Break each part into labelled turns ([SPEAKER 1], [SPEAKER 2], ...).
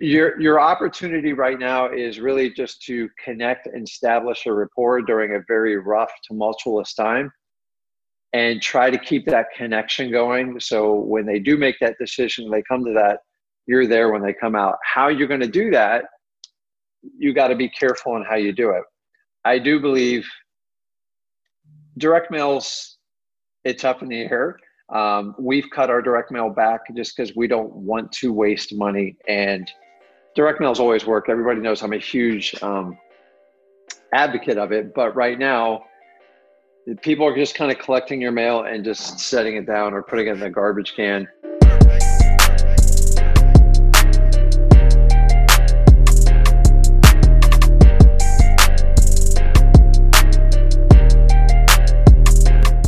[SPEAKER 1] your your opportunity right now is really just to connect and establish a rapport during a very rough tumultuous time and try to keep that connection going. So when they do make that decision they come to that you're there when they come out. How you're going to do that you got to be careful on how you do it. I do believe direct mails it's up in the air. Um, we've cut our direct mail back just because we don't want to waste money and direct mails always work. Everybody knows I'm a huge um, advocate of it, but right now, people are just kind of collecting your mail and just setting it down or putting it in the garbage can.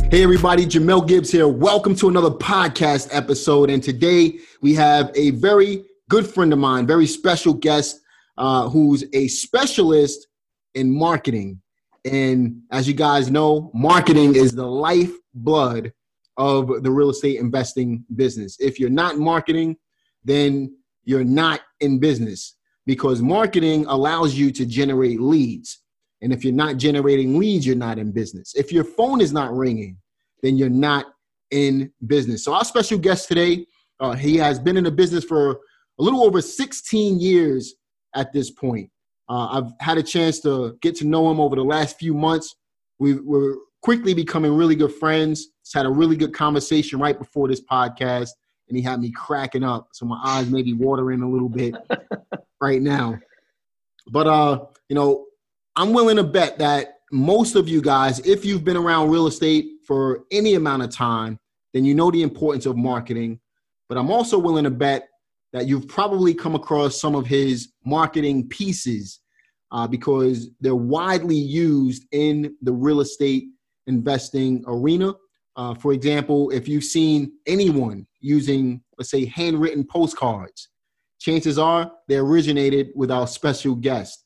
[SPEAKER 2] Hey, everybody, Jamel Gibbs here. Welcome to another podcast episode. And today we have a very good friend of mine, very special guest, uh, who's a specialist in marketing. And as you guys know, marketing is the lifeblood of the real estate investing business. If you're not marketing, then you're not in business because marketing allows you to generate leads. And if you're not generating leads, you're not in business. If your phone is not ringing, then you're not in business. So, our special guest today, uh, he has been in the business for a little over 16 years at this point. Uh, I've had a chance to get to know him over the last few months. We were quickly becoming really good friends. Just had a really good conversation right before this podcast, and he had me cracking up. So my eyes may be watering a little bit right now. But uh, you know, I'm willing to bet that most of you guys, if you've been around real estate for any amount of time, then you know the importance of marketing. But I'm also willing to bet that you've probably come across some of his marketing pieces uh, because they're widely used in the real estate investing arena. Uh, for example, if you've seen anyone using, let's say, handwritten postcards, chances are they originated with our special guest.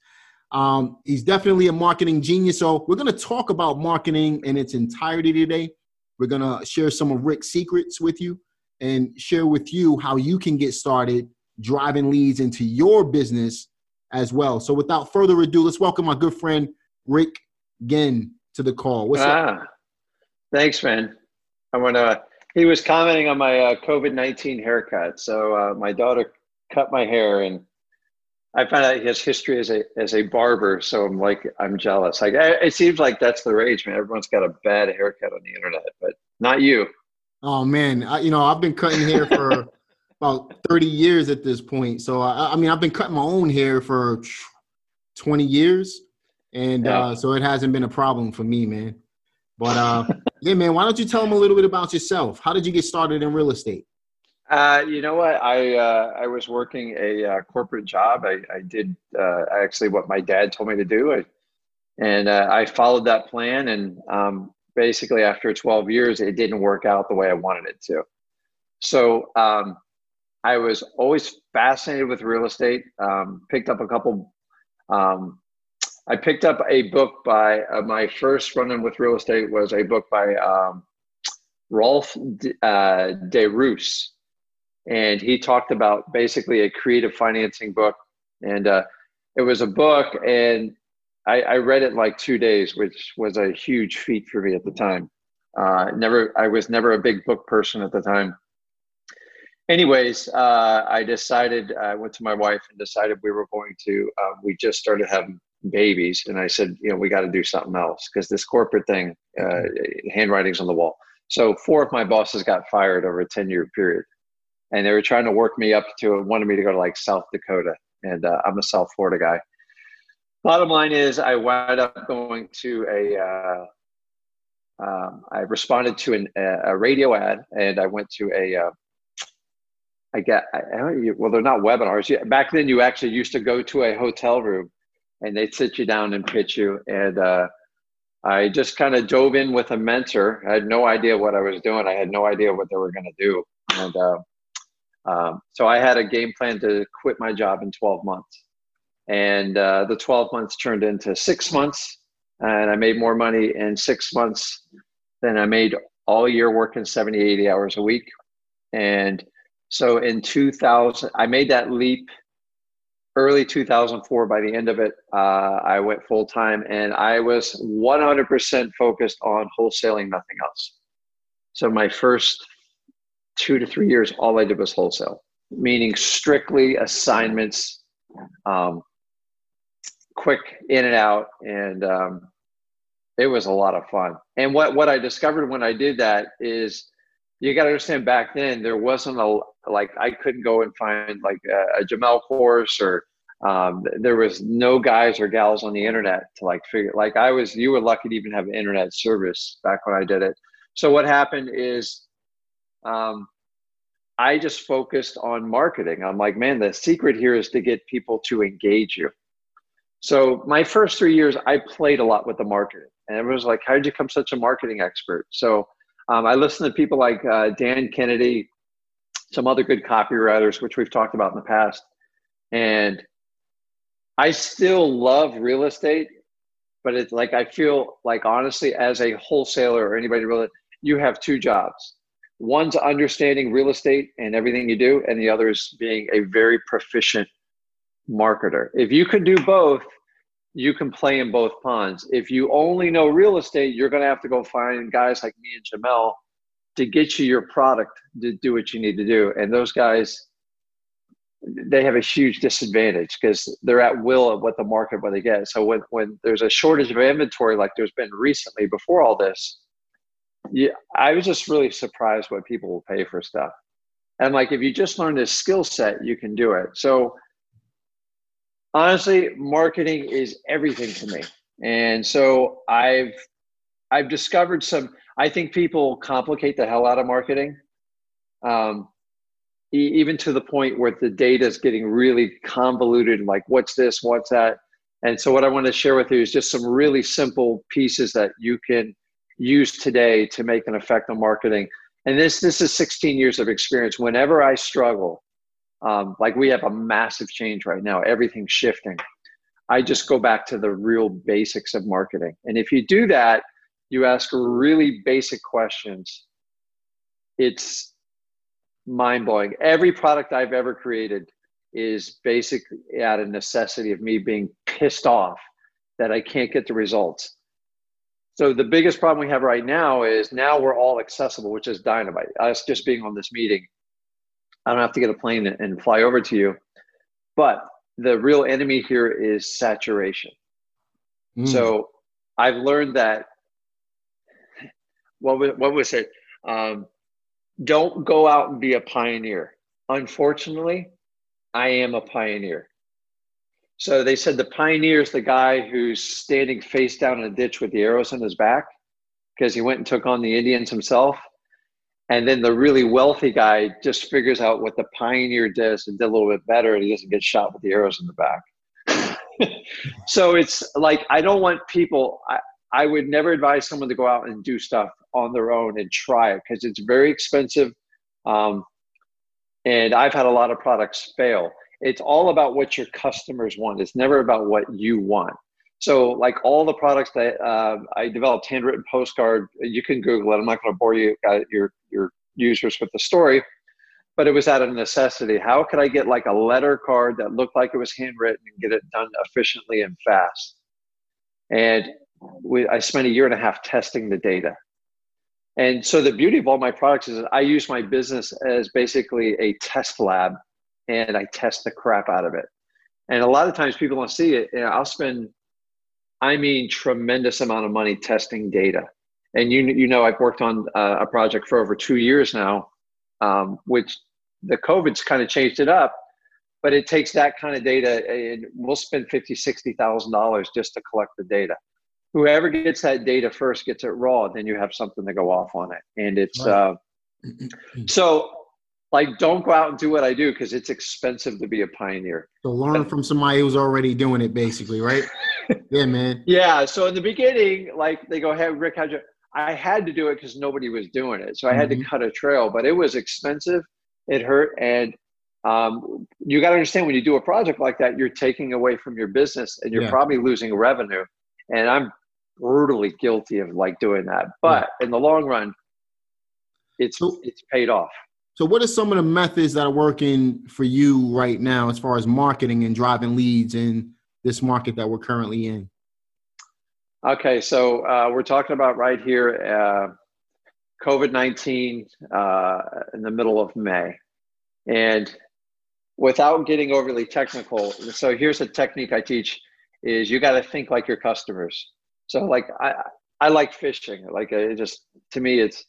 [SPEAKER 2] Um, he's definitely a marketing genius. So we're going to talk about marketing in its entirety today. We're going to share some of Rick's secrets with you and share with you how you can get started driving leads into your business as well. So without further ado, let's welcome my good friend Rick Genn to the call. What's ah, up?
[SPEAKER 1] Thanks, man. I want to. He was commenting on my uh, COVID nineteen haircut. So uh, my daughter cut my hair, and I found out his history as a as a barber. So I'm like, I'm jealous. Like it seems like that's the rage, man. Everyone's got a bad haircut on the internet, but not you.
[SPEAKER 2] Oh man, I, you know I've been cutting hair for about thirty years at this point. So I, I, mean I've been cutting my own hair for twenty years, and yeah. uh, so it hasn't been a problem for me, man. But uh, yeah, man, why don't you tell them a little bit about yourself? How did you get started in real estate?
[SPEAKER 1] Uh, you know what? I uh, I was working a uh, corporate job. I, I did uh, actually what my dad told me to do, I, and uh, I followed that plan. And um, basically after 12 years, it didn't work out the way I wanted it to. So um, I was always fascinated with real estate. Um, picked up a couple. Um, I picked up a book by uh, my first run-in with real estate was a book by um, Rolf uh, de Roos, and he talked about basically a creative financing book. And uh, it was a book, and I, I, read it in like two days, which was a huge feat for me at the time. Uh, never, I was never a big book person at the time. Anyways, uh, I decided I went to my wife and decided we were going to. Uh, we just started having babies, and I said, you know, we got to do something else because this corporate thing, uh, handwriting's on the wall. So four of my bosses got fired over a ten-year period, and they were trying to work me up to wanted me to go to like South Dakota, and uh, I'm a South Florida guy Bottom line is, I wound up going to a. Uh, um, I responded to an, a radio ad, and I went to a. Uh, I get I, well, they're not webinars. Back then, you actually used to go to a hotel room, and they'd sit you down and pitch you. And uh, I just kind of dove in with a mentor. I had no idea what I was doing. I had no idea what they were going to do, and uh, um, so I had a game plan to quit my job in 12 months and uh, the 12 months turned into six months and i made more money in six months than i made all year working 70 80 hours a week. And so in 2000 i made that leap early 2004 by the end of it uh, i went full time and i was 100% focused on wholesaling nothing else. So my first two to three years all i did was wholesale meaning strictly assignments um, quick in and out and um, it was a lot of fun and what, what i discovered when i did that is you got to understand back then there wasn't a like I couldn't go and find like a, a Jamel course or um, there was no guys or gals on the internet to like figure like I was you were lucky to even have internet service back when I did it. So what happened is um, I just focused on marketing. I'm like, man, the secret here is to get people to engage you. So my first three years, I played a lot with the marketing, and was like, how did you become such a marketing expert? So um, I listened to people like uh, Dan Kennedy, some other good copywriters, which we've talked about in the past. And I still love real estate, but it's like I feel like honestly, as a wholesaler or anybody really, you have two jobs. One's understanding real estate and everything you do, and the other is being a very proficient marketer. If you can do both, you can play in both ponds. If you only know real estate, you're going to have to go find guys like me and Jamel to get you your product to do what you need to do. And those guys, they have a huge disadvantage because they're at will of what the market what they get. So when when there's a shortage of inventory, like there's been recently before all this, yeah, I was just really surprised what people will pay for stuff. And like if you just learn this skill set, you can do it. So honestly, marketing is everything to me. And so I've I've discovered some. I think people complicate the hell out of marketing, um, e- even to the point where the data is getting really convoluted. Like, what's this? What's that? And so, what I want to share with you is just some really simple pieces that you can use today to make an effect on marketing. And this this is 16 years of experience. Whenever I struggle, um, like we have a massive change right now, everything's shifting. I just go back to the real basics of marketing. And if you do that, you ask really basic questions, it's mind blowing. Every product I've ever created is basically out of necessity of me being pissed off that I can't get the results. So the biggest problem we have right now is now we're all accessible, which is dynamite. Us just being on this meeting I don't have to get a plane and fly over to you. But the real enemy here is saturation. Mm. So I've learned that. What was, what was it? Um, don't go out and be a pioneer. Unfortunately, I am a pioneer. So they said the pioneer is the guy who's standing face down in a ditch with the arrows in his back because he went and took on the Indians himself. And then the really wealthy guy just figures out what the pioneer does and did a little bit better, and he doesn't get shot with the arrows in the back. so it's like I don't want people. I, I would never advise someone to go out and do stuff on their own and try it because it's very expensive. Um, and I've had a lot of products fail. It's all about what your customers want. It's never about what you want. So, like all the products that uh, I developed, handwritten postcard, you can Google it. I'm not going to bore you, uh, your your users with the story, but it was out of necessity. How could I get like a letter card that looked like it was handwritten and get it done efficiently and fast? And we, I spent a year and a half testing the data. And so the beauty of all my products is I use my business as basically a test lab, and I test the crap out of it. And a lot of times people don't see it. Know, I'll spend I mean, tremendous amount of money testing data. And you, you know, I've worked on uh, a project for over two years now, um, which the COVID's kind of changed it up, but it takes that kind of data and we'll spend fifty, sixty thousand dollars just to collect the data. Whoever gets that data first gets it raw, then you have something to go off on it. And it's right. uh, so like don't go out and do what I do because it's expensive to be a pioneer.
[SPEAKER 2] So learn from somebody who's already doing it, basically, right? yeah, man.
[SPEAKER 1] Yeah. So in the beginning, like they go, "Hey, Rick, how'd you?" I had to do it because nobody was doing it, so I had mm-hmm. to cut a trail. But it was expensive. It hurt, and um, you got to understand when you do a project like that, you're taking away from your business, and you're yeah. probably losing revenue. And I'm brutally guilty of like doing that. But yeah. in the long run, it's so, it's paid off.
[SPEAKER 2] So, what are some of the methods that are working for you right now as far as marketing and driving leads in this market that we're currently in?
[SPEAKER 1] Okay, so uh, we're talking about right here uh, COVID 19 uh, in the middle of May. And without getting overly technical, so here's a technique I teach is you got to think like your customers. So like I, I like fishing. Like it just, to me, it's,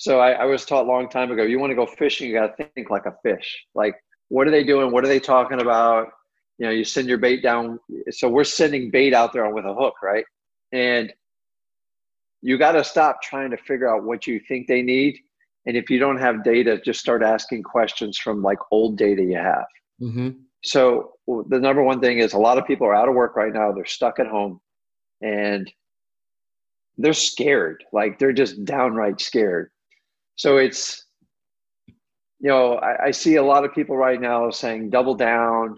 [SPEAKER 1] so I, I was taught a long time ago, you want to go fishing, you got to think like a fish. Like, what are they doing? What are they talking about? You know, you send your bait down. So we're sending bait out there with a hook, right? And you got to stop trying to figure out what you think they need. And if you don't have data, just start asking questions from like old data you have. Mm-hmm. So the number one thing is a lot of people are out of work right now. They're stuck at home and they're scared. Like they're just downright scared. So it's, you know, I, I see a lot of people right now saying double down.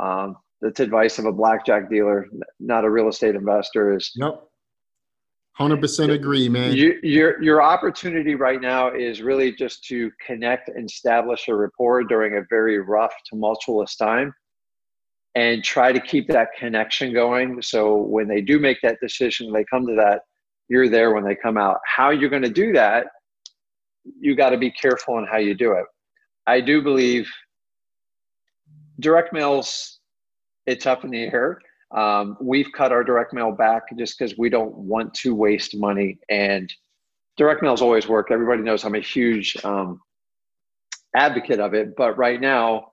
[SPEAKER 1] Um, that's advice of a blackjack dealer, not a real estate investor. Is
[SPEAKER 2] yep. Hundred percent agree, man.
[SPEAKER 1] You, your your opportunity right now is really just to connect and establish a rapport during a very rough, tumultuous time, and try to keep that connection going. So when they do make that decision, they come to that. You're there when they come out. How you're going to do that, you got to be careful on how you do it. I do believe direct mails it's up in the air. Um, we've cut our direct mail back just because we don't want to waste money. And direct mails always work. Everybody knows I'm a huge um, advocate of it. But right now,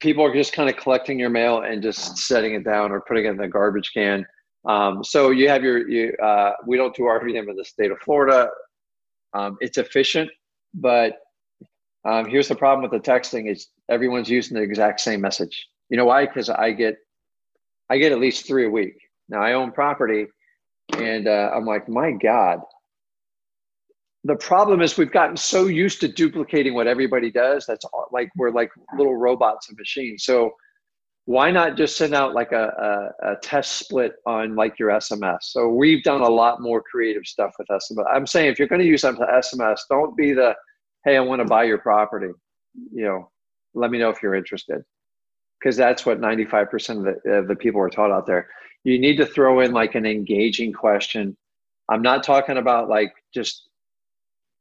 [SPEAKER 1] people are just kind of collecting your mail and just setting it down or putting it in the garbage can. Um, so you have your, you, uh, we don't do RVM in the state of Florida. Um, it's efficient, but um, here's the problem with the texting is everyone's using the exact same message. You know why? Because I get I get at least three a week. Now I own property, and uh, I'm like, my God. The problem is we've gotten so used to duplicating what everybody does. That's all, like we're like little robots and machines. So why not just send out like a, a, a, test split on like your SMS? So we've done a lot more creative stuff with SMS. I'm saying if you're going to use SMS, don't be the, hey, I want to buy your property. You know, let me know if you're interested because that's what 95% of the, of the people are taught out there. You need to throw in like an engaging question. I'm not talking about like just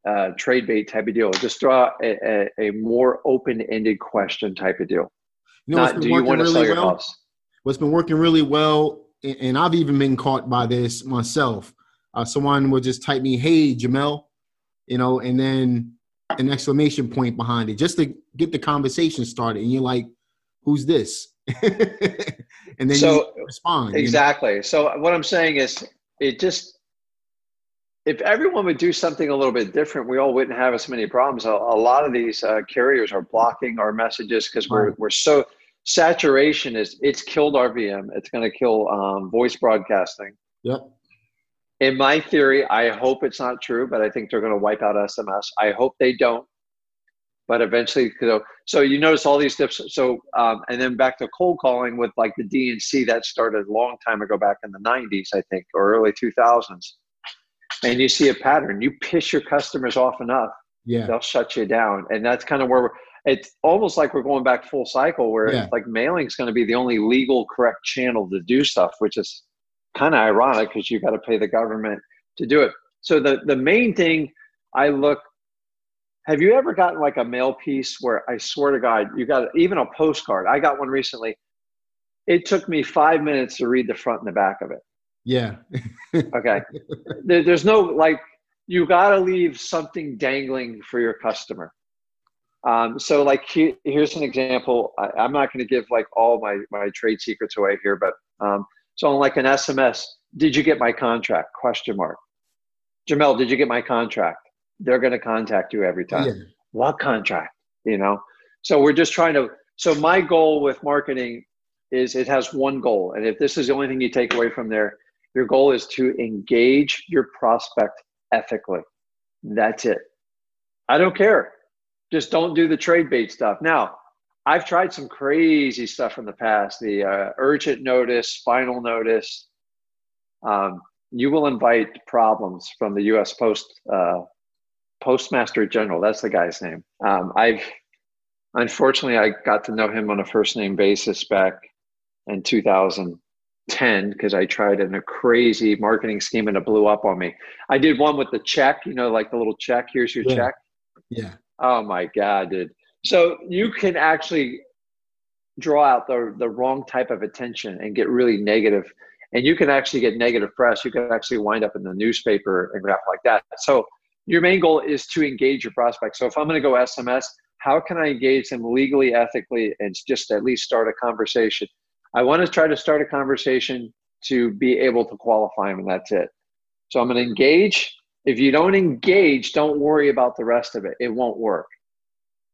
[SPEAKER 1] uh, trade bait type of deal. Just throw a, a, a more open ended question type of deal.
[SPEAKER 2] You know, not, do you want to really sell your well? house? What's been working really well, and I've even been caught by this myself. Uh, someone will just type me, "Hey, Jamel," you know, and then an exclamation point behind it, just to get the conversation started. And you're like, who's this? and then so, you respond.
[SPEAKER 1] Exactly. You know? So what I'm saying is it just if everyone would do something a little bit different, we all wouldn't have as many problems. A, a lot of these uh, carriers are blocking our messages because we're we're so saturation is it's killed RVM. It's going to kill um, voice broadcasting.
[SPEAKER 2] Yep.
[SPEAKER 1] In my theory, I hope it's not true, but I think they're going to wipe out SMS. I hope they don't but eventually so, so you notice all these tips so um, and then back to cold calling with like the dnc that started a long time ago back in the 90s i think or early 2000s and you see a pattern you piss your customers off enough
[SPEAKER 2] yeah
[SPEAKER 1] they'll shut you down and that's kind of where we're it's almost like we're going back full cycle where yeah. like mailing is going to be the only legal correct channel to do stuff which is kind of ironic because you got to pay the government to do it so the the main thing i look have you ever gotten like a mail piece where I swear to God, you got even a postcard? I got one recently. It took me five minutes to read the front and the back of it.
[SPEAKER 2] Yeah.
[SPEAKER 1] okay. There, there's no like, you got to leave something dangling for your customer. Um, so like he, here's an example. I, am not going to give like all my my trade secrets away here, but um, so on like an SMS, did you get my contract? Question mark. Jamel, did you get my contract? they're going to contact you every time. Yeah. What contract? You know? So we're just trying to. So my goal with marketing is it has one goal. And if this is the only thing you take away from there, your goal is to engage your prospect ethically. That's it. I don't care. Just don't do the trade bait stuff. Now, I've tried some crazy stuff in the past the uh, urgent notice, final notice. Um, you will invite problems from the US Post uh, Postmaster General. That's the guy's name. Um, I've unfortunately I got to know him on a first name basis back in 2010 because I tried in a crazy marketing scheme and it blew up on me. I did one with the check, you know, like the little check. Here's your
[SPEAKER 2] yeah.
[SPEAKER 1] check.
[SPEAKER 2] Yeah.
[SPEAKER 1] Oh my god, dude. So you can actually draw out the the wrong type of attention and get really negative and you can actually get negative press you can actually wind up in the newspaper and crap like that so your main goal is to engage your prospects so if i'm going to go sms how can i engage them legally ethically and just at least start a conversation i want to try to start a conversation to be able to qualify them and that's it. So i'm going to engage. If you don't engage don't worry about the rest of it. It won't work.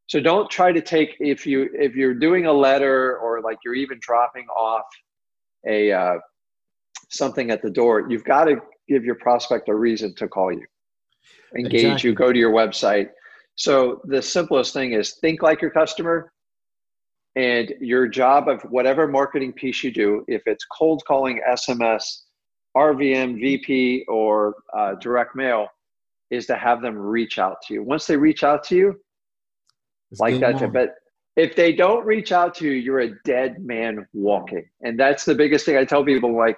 [SPEAKER 1] So don't try to take if you if you're doing a letter or like you're even dropping off a uh, something at the door you've got to give your prospect a reason to call you. Engage exactly. you go to your website. So the simplest thing is think like your customer and your job of whatever marketing piece you do if it's cold calling sms rvm vp or uh, direct mail is to have them reach out to you once they reach out to you it's like that. But if they don't reach out to you, you're a dead man walking. And that's the biggest thing I tell people like,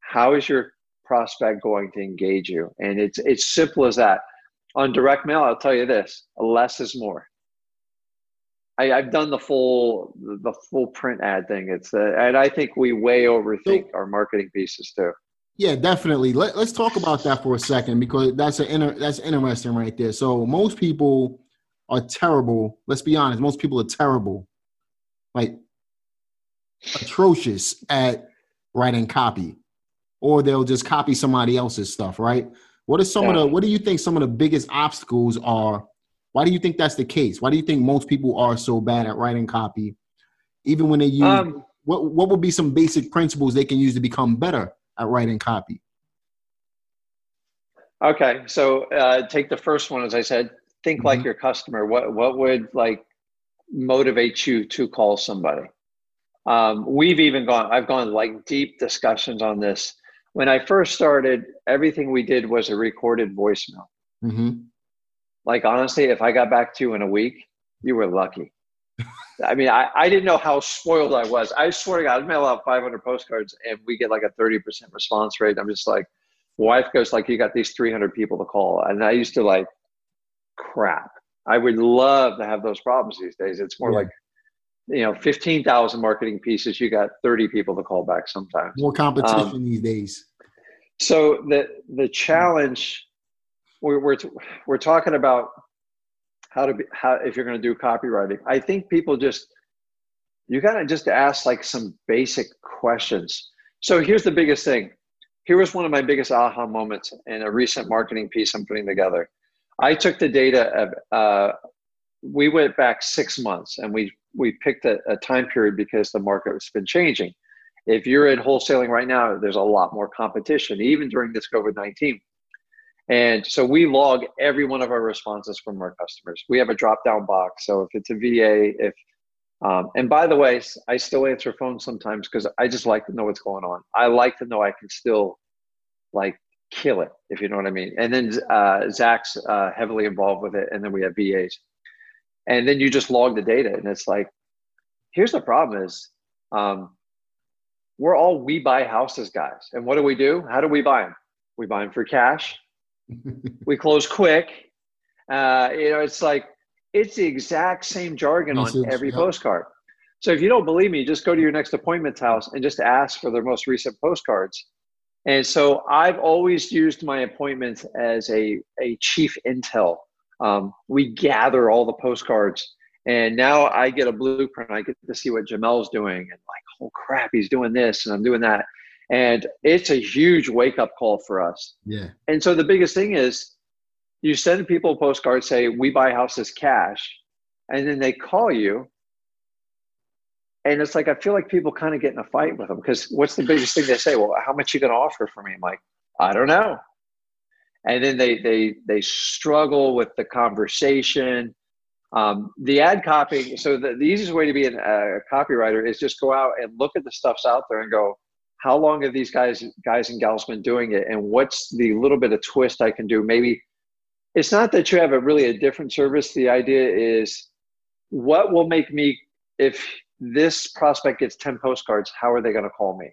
[SPEAKER 1] how is your prospect going to engage you? And it's it's simple as that. On direct mail, I'll tell you this: less is more. I, have done the full the full print ad thing. It's uh, and I think we way overthink our marketing pieces too.
[SPEAKER 2] Yeah, definitely. Let, us talk about that for a second because that's an inter, that's interesting right there. So most people are terrible. Let's be honest, most people are terrible, like atrocious at writing copy, or they'll just copy somebody else's stuff, right? What are some yeah. of the what do you think some of the biggest obstacles are? Why do you think that's the case? Why do you think most people are so bad at writing copy? Even when they use um, what what would be some basic principles they can use to become better at writing copy?
[SPEAKER 1] Okay, so uh, take the first one as I said, think mm-hmm. like your customer. What what would like motivate you to call somebody? Um, we've even gone. I've gone like deep discussions on this. When I first started, everything we did was a recorded voicemail. Mm-hmm. Like honestly, if I got back to you in a week, you were lucky. I mean, I, I didn't know how spoiled I was. I swear to God, I'd mail out 500 postcards and we get like a 30% response rate. I'm just like, wife goes like, you got these 300 people to call. And I used to like crap. I would love to have those problems these days. It's more yeah. like, you know, 15,000 marketing pieces, you got 30 people to call back sometimes.
[SPEAKER 2] More competition um, these days.
[SPEAKER 1] So the, the challenge we're, we're, we're talking about how to be, how, if you're going to do copywriting, I think people just, you got to just ask like some basic questions. So here's the biggest thing. Here was one of my biggest aha moments in a recent marketing piece I'm putting together. I took the data of, uh, we went back six months and we, we picked a, a time period because the market has been changing. If you're in wholesaling right now, there's a lot more competition, even during this COVID 19. And so we log every one of our responses from our customers. We have a drop down box. So if it's a VA, if, um, and by the way, I still answer phones sometimes because I just like to know what's going on. I like to know I can still like kill it, if you know what I mean. And then uh, Zach's uh, heavily involved with it, and then we have VAs. And then you just log the data, and it's like, here's the problem: is um, we're all we buy houses guys, and what do we do? How do we buy them? We buy them for cash. We close quick. Uh, you know, it's like it's the exact same jargon on every postcard. So if you don't believe me, just go to your next appointment house and just ask for their most recent postcards and so I've always used my appointments as a, a chief intel. Um, we gather all the postcards, and now I get a blueprint. I get to see what Jamel's doing, and like, oh crap, he's doing this, and I'm doing that. And it's a huge wake up call for us.
[SPEAKER 2] Yeah.
[SPEAKER 1] And so the biggest thing is you send people postcards, say, we buy houses cash, and then they call you and it's like I feel like people kind of get in a fight with them because what's the biggest thing they say? Well, how much you going to offer for me? I'm like, I don't know. And then they they they struggle with the conversation. Um, the ad copy. So the, the easiest way to be an, a copywriter is just go out and look at the stuffs out there and go, how long have these guys guys and gals been doing it, and what's the little bit of twist I can do? Maybe it's not that you have a really a different service. The idea is what will make me if this prospect gets 10 postcards, how are they going to call me?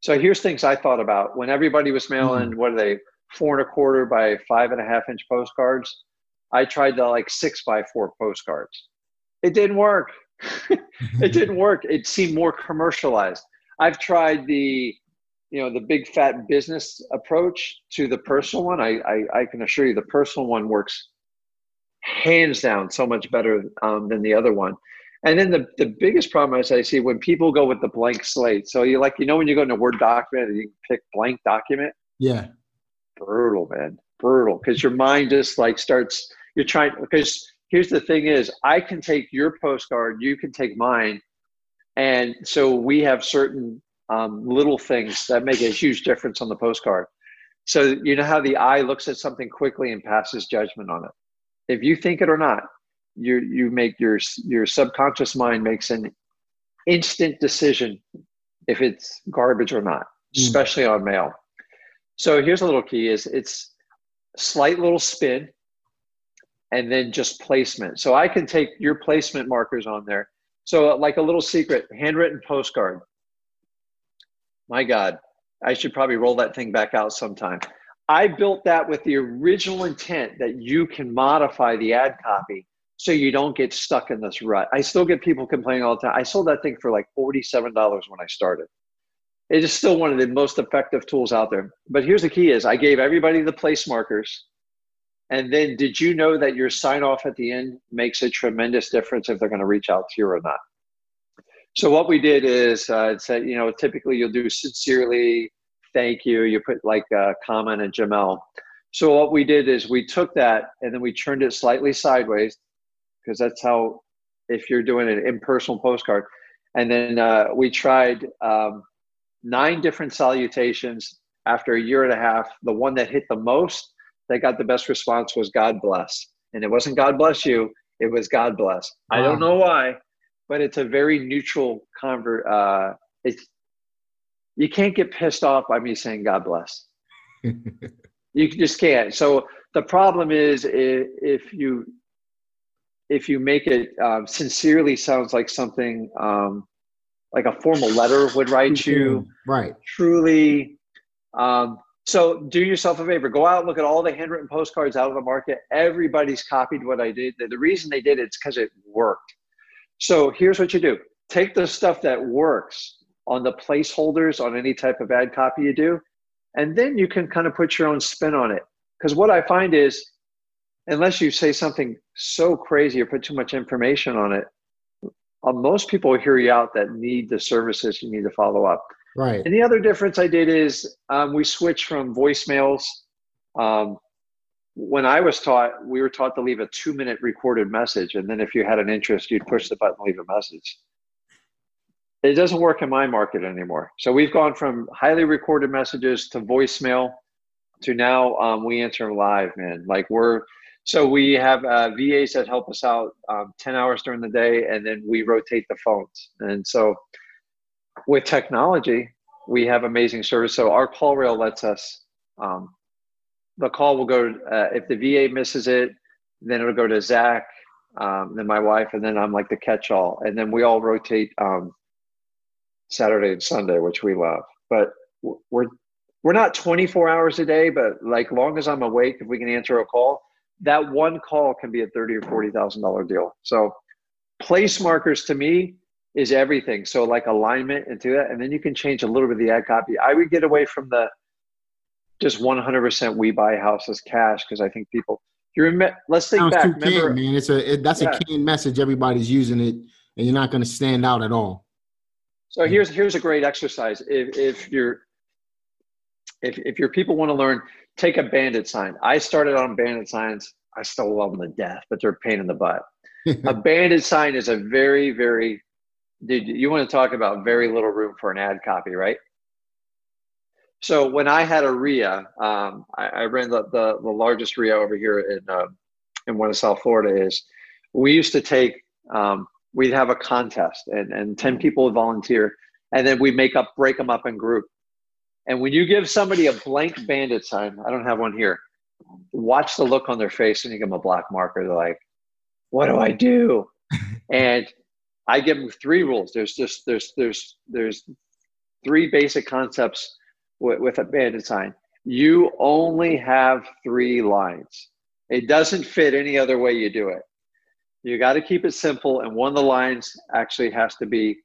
[SPEAKER 1] So here's things I thought about when everybody was mailing, mm-hmm. what are they, four and a quarter by five and a half inch postcards? I tried the like six by four postcards. It didn't work. it didn't work. It seemed more commercialized. I've tried the, you know, the big fat business approach to the personal one. I, I, I can assure you the personal one works hands down so much better um, than the other one. And then the, the biggest problem is I see when people go with the blank slate. So you like, you know, when you go into a Word document and you pick blank document.
[SPEAKER 2] Yeah.
[SPEAKER 1] Brutal, man. Brutal. Because your mind just like starts, you're trying, because here's the thing is I can take your postcard, you can take mine. And so we have certain um, little things that make a huge difference on the postcard. So you know how the eye looks at something quickly and passes judgment on it. If you think it or not, you you make your your subconscious mind makes an instant decision if it's garbage or not, mm. especially on mail. So here's a little key: is it's slight little spin, and then just placement. So I can take your placement markers on there. So uh, like a little secret, handwritten postcard. My God, I should probably roll that thing back out sometime. I built that with the original intent that you can modify the ad copy so you don't get stuck in this rut. I still get people complaining all the time. I sold that thing for like $47 when I started. It is still one of the most effective tools out there. But here's the key is I gave everybody the place markers. And then did you know that your sign off at the end makes a tremendous difference if they're going to reach out to you or not? So what we did is uh, said, you know, typically you'll do sincerely, thank you. You put like a comment and Jamel. So what we did is we took that and then we turned it slightly sideways because that's how if you're doing an impersonal postcard and then uh, we tried um, nine different salutations after a year and a half the one that hit the most that got the best response was god bless. And it wasn't god bless you it was god bless. Wow. i don't know why but it's a very neutral convert uh, it's you can't get pissed off by me saying god bless. You just can't. So the problem is if you if you make it um, sincerely sounds like something um, like a formal letter would write you.
[SPEAKER 2] right.
[SPEAKER 1] Truly um, so do yourself a favor. Go out and look at all the handwritten postcards out of the market. Everybody's copied what i did. The reason they did it's because it worked. So here's what you do. Take the stuff that works on the placeholders on any type of ad copy you do and then you can kind of put your own spin on it. Because what i find is unless you say something so crazy or put too much information on it, uh, most people hear you out that need the services you need to follow up.
[SPEAKER 2] Right.
[SPEAKER 1] And the other difference I did is um, we switched from voicemails. Um, when I was taught, we were taught to leave a two minute recorded message. And then if you had an interest, you'd push the button, leave a message. It doesn't work in my market anymore. So we've gone from highly recorded messages to voicemail to now um, we answer live, man. Like we're, so we have uh, VAs that help us out um, 10 hours during the day, and then we rotate the phones. And so with technology, we have amazing service. So our CallRail lets us, um, the call will go, uh, if the VA misses it, then it'll go to Zach, um, then my wife, and then I'm like the catch all. And then we all rotate um, Saturday and Sunday, which we love. But we're, we're not 24 hours a day, but like long as I'm awake, if we can answer a call, that one call can be a thirty or forty thousand dollar deal. So place markers to me is everything. So like alignment into that, and then you can change a little bit of the ad copy. I would get away from the just one hundred percent we buy houses cash because I think people. You remember? Let's think Sounds back.
[SPEAKER 2] Too remember, man. It's a it, that's yeah. a keen message. Everybody's using it, and you're not going to stand out at all.
[SPEAKER 1] So here's here's a great exercise. If if you're if if your people want to learn, take a bandit sign. I started on bandit signs. I still love them to death, but they're a pain in the butt. a bandit sign is a very, very, dude, you want to talk about very little room for an ad copy, right? So when I had a RIA, um, I, I, ran the, the, the, largest RIA over here in, uh, in one of South Florida is we used to take, um, we'd have a contest and, and 10 people would volunteer and then we make up, break them up in group and when you give somebody a blank bandit sign, I don't have one here. watch the look on their face when you give them a black marker. They're like, "What do I do?" and I give them three rules. There's just there's there's there's three basic concepts with, with a bandit sign. You only have three lines. It doesn't fit any other way you do it. You got to keep it simple, and one of the lines actually has to be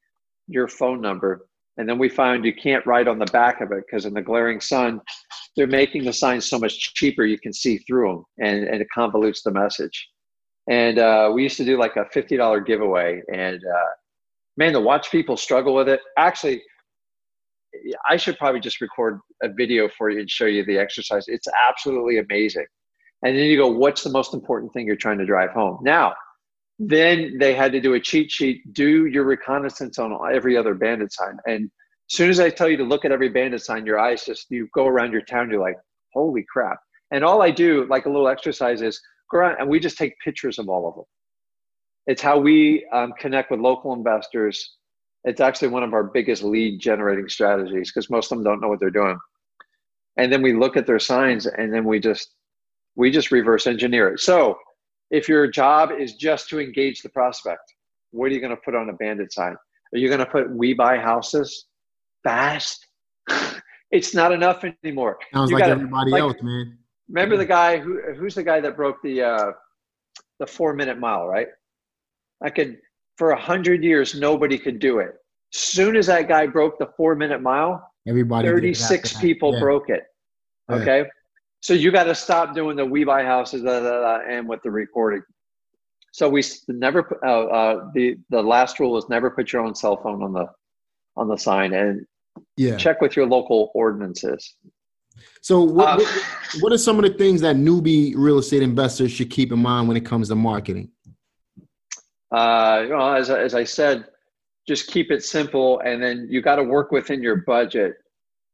[SPEAKER 1] your phone number. And then we found you can't write on the back of it because in the glaring sun, they're making the signs so much cheaper you can see through them, and, and it convolutes the message. And uh, we used to do like a fifty dollar giveaway, and uh, man, to watch people struggle with it. Actually, I should probably just record a video for you and show you the exercise. It's absolutely amazing. And then you go, what's the most important thing you're trying to drive home? Now, then they had to do a cheat sheet, do your reconnaissance on every other bandit sign. And as soon as I tell you to look at every bandit sign, your eyes just, you go around your town, you're like, holy crap. And all I do, like a little exercise, is go around and we just take pictures of all of them. It's how we um, connect with local investors it's actually one of our biggest lead generating strategies because most of them don't know what they're doing. And then we look at their signs and then we just we just reverse engineer it. So if your job is just to engage the prospect, what are you going to put on a bandit sign? Are you going to put we buy houses fast? it's not enough anymore.
[SPEAKER 2] Sounds
[SPEAKER 1] you
[SPEAKER 2] like gotta, everybody like, else, man.
[SPEAKER 1] Remember the guy who who's the guy that broke the uh, the four minute mile, right? I could for a hundred years, nobody could do it. Soon as that guy broke the four minute mile,
[SPEAKER 2] everybody
[SPEAKER 1] 36 people yeah. broke it. Okay. Yeah. So you got to stop doing the we buy houses da, da, da, and with the recording. So we never uh, uh, the the last rule is never put your own cell phone on the on the sign and yeah. check with your local ordinances.
[SPEAKER 2] So what, uh, what, what are some of the things that newbie real estate investors should keep in mind when it comes to marketing?
[SPEAKER 1] uh, you know, as, as I said, just keep it simple and then you got to work within your budget.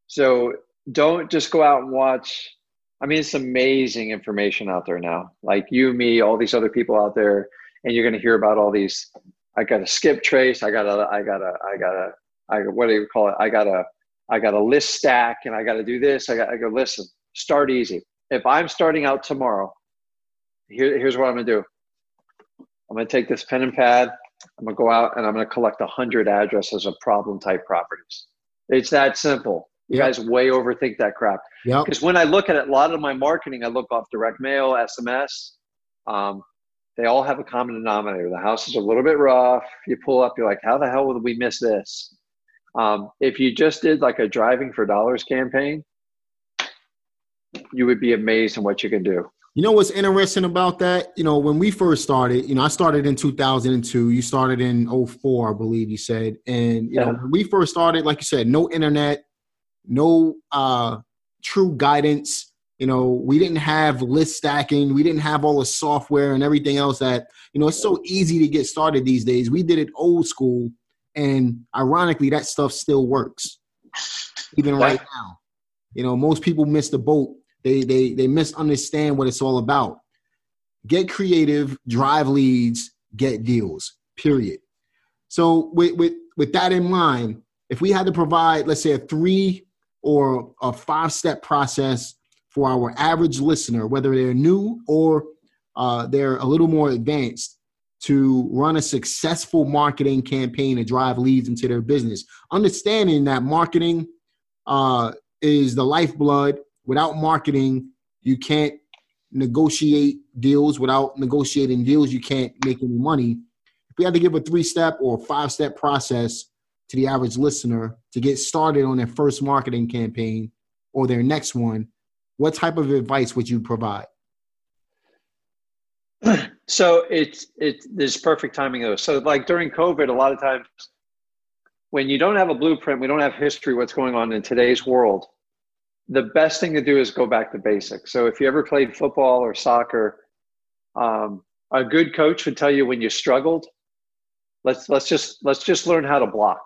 [SPEAKER 1] So don't just go out and watch. I mean, it's amazing information out there now. Like you, me, all these other people out there, and you're going to hear about all these. I got a skip trace. I got a. I got a. I got to, I, what do you call it? I got to, I got a list stack and I got to do this. I got, I go, listen, start easy. If I'm starting out tomorrow, here, here's what I'm going to do. I'm going to take this pen and pad. I'm going to go out and I'm going to collect 100 addresses of problem type properties. It's that simple. You yep. guys way overthink that crap. Because yep. when I look at it, a lot of my marketing, I look off direct mail, SMS. Um, they all have a common denominator. The house is a little bit rough. You pull up, you're like, how the hell would we miss this? Um, if you just did like a driving for dollars campaign, you would be amazed at what you can do.
[SPEAKER 2] You know what's interesting about that? You know, when we first started, you know, I started in 2002. You started in 04, I believe you said. And, you yeah. know, when we first started, like you said, no internet, no uh, true guidance. You know, we didn't have list stacking. We didn't have all the software and everything else that, you know, it's so easy to get started these days. We did it old school. And ironically, that stuff still works, even right now. You know, most people miss the boat they they they misunderstand what it's all about. Get creative, drive leads, get deals. Period. So with with with that in mind, if we had to provide, let's say, a three or a five step process for our average listener, whether they're new or uh, they're a little more advanced, to run a successful marketing campaign and drive leads into their business, understanding that marketing uh, is the lifeblood without marketing, you can't negotiate deals. Without negotiating deals, you can't make any money. If we had to give a three step or five step process to the average listener to get started on their first marketing campaign or their next one, what type of advice would you provide?
[SPEAKER 1] So it's it's there's perfect timing though. So like during COVID, a lot of times when you don't have a blueprint, we don't have history, what's going on in today's world the best thing to do is go back to basics. So if you ever played football or soccer, um, a good coach would tell you when you struggled, let's let's just let's just learn how to block.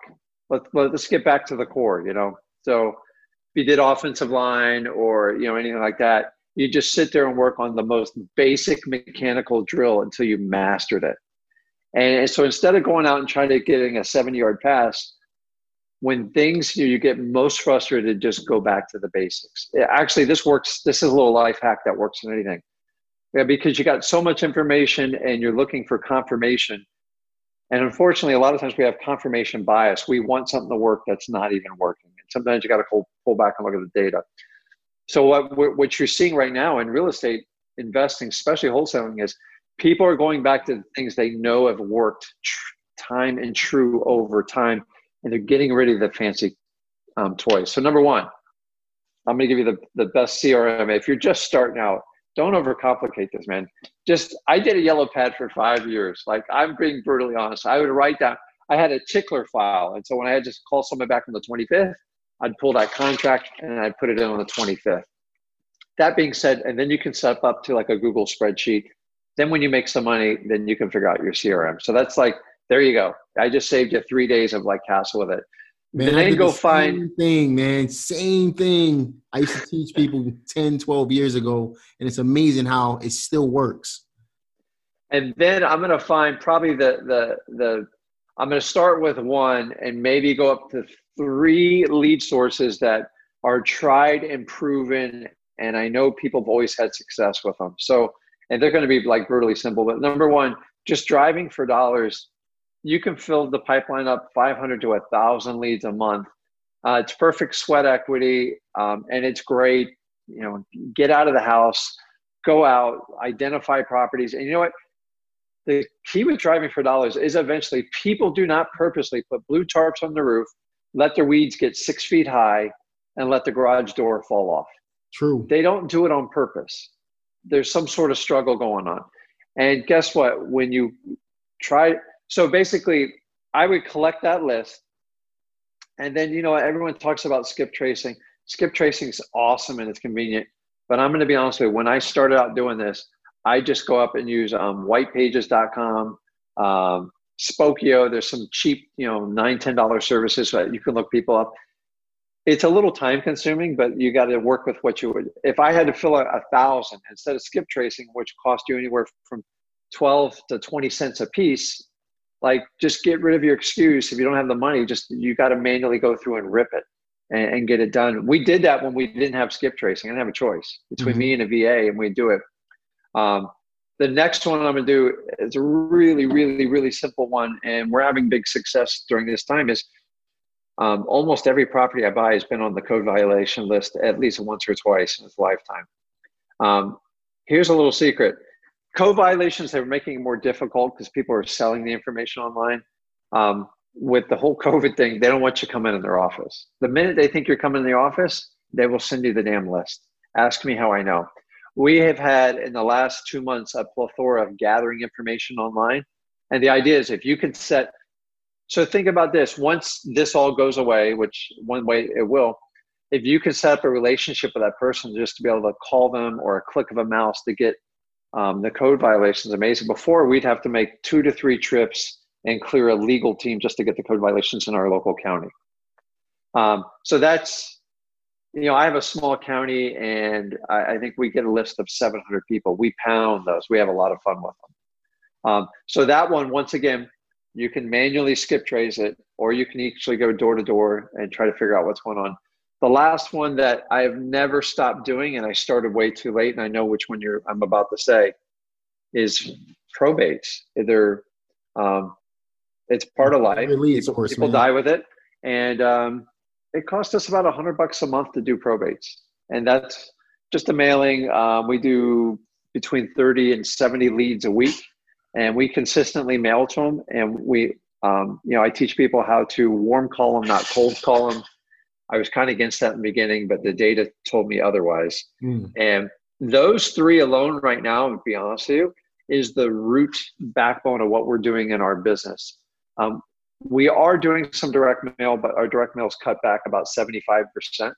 [SPEAKER 1] Let, let's get back to the core. You know, so if you did offensive line or you know anything like that, you just sit there and work on the most basic mechanical drill until you mastered it. And so instead of going out and trying to getting a seven yard pass, when things you, you get most frustrated, just go back to the basics. Actually, this works. This is a little life hack that works in anything. Yeah, because you got so much information and you're looking for confirmation. And unfortunately, a lot of times we have confirmation bias. We want something to work that's not even working. And sometimes you got to pull, pull back and look at the data. So what what you're seeing right now in real estate investing, especially wholesaling, is people are going back to things they know have worked time and true over time and they're getting rid of the fancy um, toys. So number one, I'm going to give you the, the best CRM. If you're just starting out, don't overcomplicate this, man. Just I did a yellow pad for five years. Like I'm being brutally honest. I would write down. I had a tickler file, and so when I had to call someone back on the 25th, I'd pull that contract and I'd put it in on the 25th. That being said, and then you can set up to like a Google spreadsheet. Then when you make some money, then you can figure out your CRM. So that's like there you go. I just saved you three days of like hassle with it.
[SPEAKER 2] Man, then go the find thing, man. Same thing. I used to teach people 10, 12 years ago, and it's amazing how it still works.
[SPEAKER 1] And then I'm gonna find probably the the the I'm gonna start with one and maybe go up to three lead sources that are tried and proven, and I know people have always had success with them. So and they're gonna be like brutally simple. But number one, just driving for dollars you can fill the pipeline up 500 to 1,000 leads a month. Uh, it's perfect sweat equity, um, and it's great. You know, get out of the house, go out, identify properties, and you know what? The key with driving for dollars is eventually people do not purposely put blue tarps on the roof, let their weeds get six feet high, and let the garage door fall off.
[SPEAKER 2] True.
[SPEAKER 1] They don't do it on purpose. There's some sort of struggle going on. And guess what? When you try, so basically, I would collect that list. And then, you know, everyone talks about skip tracing. Skip tracing is awesome and it's convenient. But I'm going to be honest with you, when I started out doing this, I just go up and use um, whitepages.com, um, Spokeo. There's some cheap, you know, nine, $10 services that you can look people up. It's a little time consuming, but you got to work with what you would. If I had to fill out a thousand instead of skip tracing, which cost you anywhere from 12 to 20 cents a piece, like just get rid of your excuse if you don't have the money just you got to manually go through and rip it and, and, get it done we did that when we didn't have skip tracing i didn't have a choice between mm-hmm. me and a va and we do it um, the next one i'm going to do is a really really really simple one and we're having big success during this time is um, almost every property i buy has been on the code violation list at least once or twice in its lifetime um, here's a little secret code violations are making it more difficult because people are selling the information online. Um, with the whole COVID thing, they don't want you coming in their office. The minute they think you're coming in the office, they will send you the damn list. Ask me how I know. We have had in the last two months a plethora of gathering information online. And the idea is if you can set, so think about this once this all goes away, which one way it will, if you can set up a relationship with that person just to be able to call them or a click of a mouse to get um, the code violations amazing. Before, we'd have to make two to three trips and clear a legal team just to get the code violations in our local county. Um, so that's, you know, I have a small county and I, I, think we get a list of 700 people. We pound those. We have a lot of fun with them. Um, so that one, once again, you can manually skip trace it or you can actually go door to door and try to figure out what's going on. The last one that I have never stopped doing, and I started way too late, and I know which one you're I'm about to say, is probates. They're um, it's part of life.
[SPEAKER 2] Release,
[SPEAKER 1] people,
[SPEAKER 2] course,
[SPEAKER 1] people die with it, and um, it costs us about a hundred bucks a month to do probates, and that's just a mailing. Um, we do between thirty and seventy leads a week, and we consistently mail to them. And we, um, you know, I teach people how to warm call them, not cold call them. I was kind of against that in the beginning, but the data told me otherwise. Mm. And those three alone, right now, to be honest with you, is the root backbone of what we're doing in our business. Um, we are doing some direct mail, but our direct mail is cut back about 75%.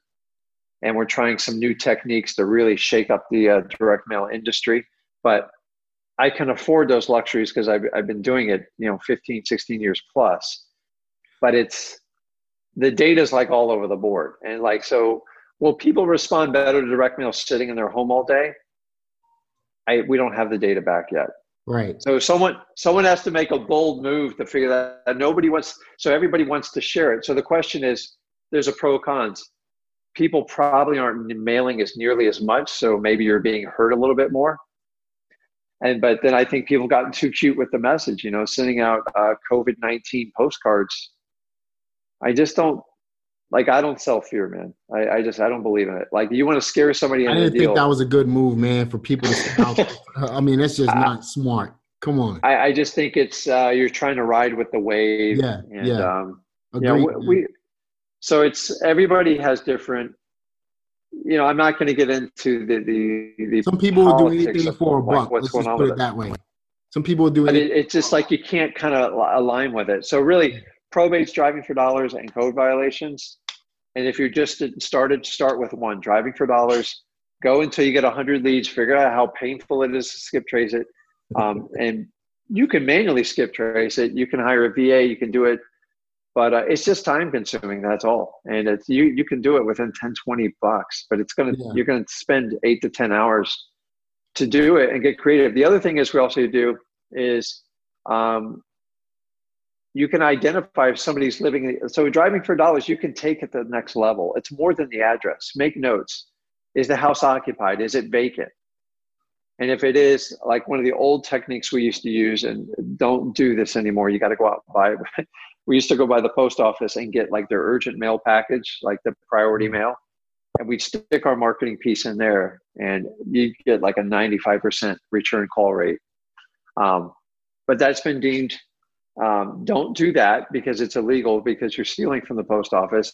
[SPEAKER 1] And we're trying some new techniques to really shake up the uh, direct mail industry. But I can afford those luxuries because I've, I've been doing it, you know, 15, 16 years plus. But it's the data is like all over the board. And like, so will people respond better to direct mail sitting in their home all day? I, we don't have the data back yet.
[SPEAKER 2] Right.
[SPEAKER 1] So someone someone has to make a bold move to figure that out. Nobody wants so everybody wants to share it. So the question is there's a pro cons. People probably aren't mailing as nearly as much, so maybe you're being heard a little bit more. And but then I think people gotten too cute with the message, you know, sending out uh, COVID nineteen postcards. I just don't like. I don't sell fear, man. I, I just I don't believe in it. Like you want to scare somebody.
[SPEAKER 2] I didn't think that was a good move, man, for people to. I mean, that's just uh, not smart. Come on.
[SPEAKER 1] I, I just think it's uh, you're trying to ride with the wave.
[SPEAKER 2] Yeah,
[SPEAKER 1] and,
[SPEAKER 2] yeah.
[SPEAKER 1] Um, Agreed, you know, we, we so it's everybody has different you know, I'm not going to get into the the, the
[SPEAKER 2] some people will do anything for a buck. Let's just put it that way. Some people will do
[SPEAKER 1] it. It's just like you can't kind of align with it. So really, probate's driving for dollars and code violations. And if you're just started, start with one: driving for dollars. Go until you get 100 leads. Figure out how painful it is to skip trace it, um, and you can manually skip trace it. You can hire a VA. You can do it but uh, it's just time consuming that's all and it's you you can do it within 10 20 bucks but it's gonna yeah. you're gonna spend eight to 10 hours to do it and get creative the other thing is we also do is um, you can identify if somebody's living so driving for dollars you can take it to the next level. It's more than the address. Make notes. Is the house occupied? Is it vacant? And if it is like one of the old techniques we used to use and don't do this anymore you got to go out and buy it. We used to go by the post office and get like their urgent mail package, like the priority mm-hmm. mail, and we'd stick our marketing piece in there, and you get like a 95% return call rate. Um, but that's been deemed um, don't do that because it's illegal because you're stealing from the post office.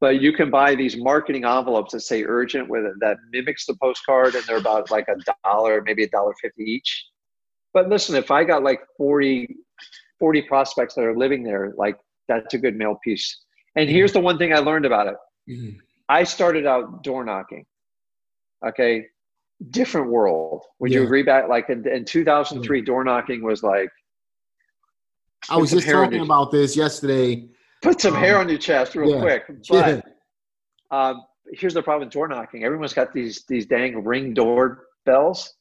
[SPEAKER 1] But you can buy these marketing envelopes that say urgent with it that mimics the postcard, and they're about like a dollar, maybe a dollar fifty each. But listen, if I got like 40 40 prospects that are living there, like that's a good mail piece. And here's the one thing I learned about it. Mm-hmm. I started out door knocking. Okay. Different world. Would yeah. you agree back? Like in, in 2003, door knocking was like.
[SPEAKER 2] I was just talking about this yesterday.
[SPEAKER 1] Put some um, hair on your chest real yeah. quick. But yeah. um, here's the problem with door knocking. Everyone's got these these dang ring door bells,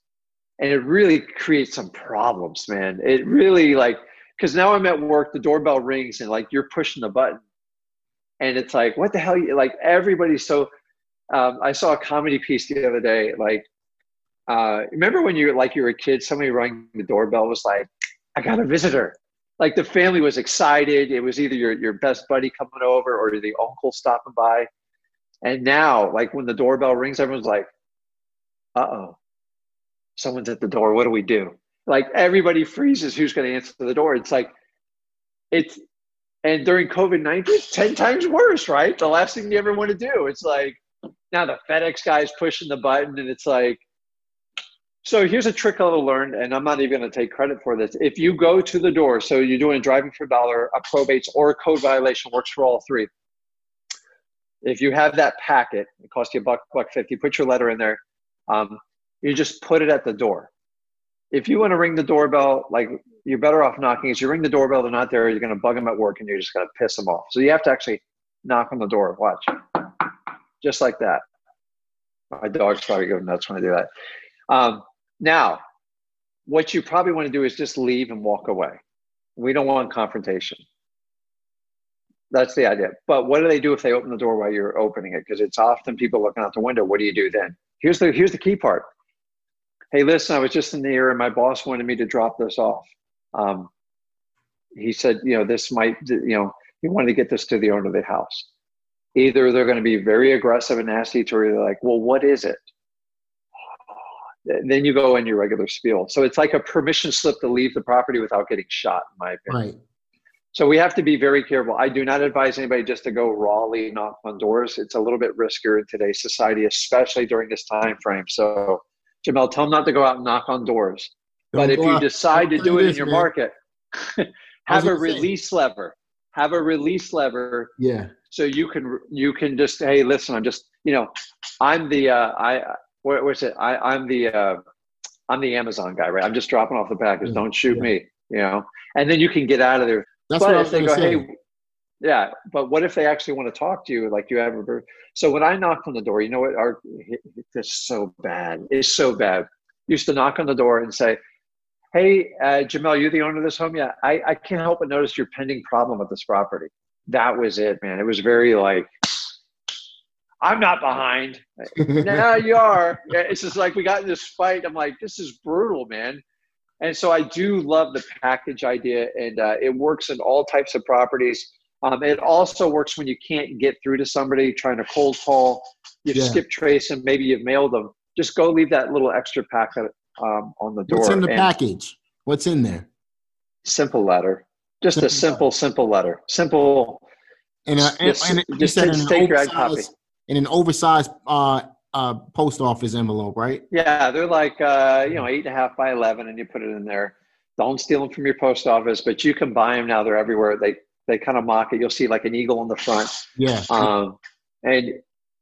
[SPEAKER 1] and it really creates some problems, man. It really like because now I'm at work, the doorbell rings, and like you're pushing the button, and it's like, what the hell? Like everybody's so. Um, I saw a comedy piece the other day. Like, uh, remember when you like you were a kid, somebody rang the doorbell was like, "I got a visitor." Like the family was excited. It was either your your best buddy coming over or the uncle stopping by. And now, like when the doorbell rings, everyone's like, "Uh oh, someone's at the door. What do we do?" like everybody freezes who's going to answer the door it's like it's and during covid-19 it's 10 times worse right the last thing you ever want to do it's like now the fedex guy's pushing the button and it's like so here's a trick i learned and i'm not even going to take credit for this if you go to the door so you're doing a driving for a dollar a probates or a code violation works for all three if you have that packet it costs you a buck buck 50 put your letter in there um, you just put it at the door if you want to ring the doorbell, like you're better off knocking. As you ring the doorbell, they're not there. You're going to bug them at work, and you're just going to piss them off. So you have to actually knock on the door. Watch, just like that. My dog's probably going nuts when I do that. Um, now, what you probably want to do is just leave and walk away. We don't want confrontation. That's the idea. But what do they do if they open the door while you're opening it? Because it's often people looking out the window. What do you do then? Here's the here's the key part hey, listen, I was just in the air and my boss wanted me to drop this off. Um, he said, you know, this might, you know, he wanted to get this to the owner of the house. Either they're going to be very aggressive and nasty to you, they're like, well, what is it? Then you go in your regular spiel. So it's like a permission slip to leave the property without getting shot, in my opinion. Right. So we have to be very careful. I do not advise anybody just to go rawly knock on doors. It's a little bit riskier in today's society, especially during this time frame. So Jamel, tell them not to go out and knock on doors. Don't but if you out. decide to do it in your man. market, have a release lever. Have a release lever.
[SPEAKER 2] Yeah.
[SPEAKER 1] So you can you can just hey listen I'm just you know I'm the uh, I what, what's it I I'm the uh, I'm the Amazon guy right I'm just dropping off the package don't shoot yeah. me you know and then you can get out of there. That's but what if they go say. hey yeah but what if they actually want to talk to you like you have a so when i knocked on the door you know what our it's so bad it's so bad used to knock on the door and say Hey, uh, Jamel, you the owner of this home? Yeah, I, I can't help but notice your pending problem with this property. That was it, man. It was very like, I'm not behind. now you are. It's just like we got in this fight. I'm like, this is brutal, man. And so I do love the package idea, and uh, it works in all types of properties. Um, it also works when you can't get through to somebody trying to cold call. You've yeah. skipped trace and maybe you've mailed them. Just go leave that little extra packet um, on the door.
[SPEAKER 2] What's in the package? What's in there?
[SPEAKER 1] Simple letter. Just simple a simple, letter. simple letter. Simple.
[SPEAKER 2] And, uh, and, just, and just take, take your copy. In an oversized uh, uh, post office envelope, right?
[SPEAKER 1] Yeah, they're like uh, you know eight and a half by eleven, and you put it in there. Don't steal them from your post office, but you can buy them now. They're everywhere. They they kind of mock it. You'll see like an eagle on the front.
[SPEAKER 2] Yeah.
[SPEAKER 1] Um, and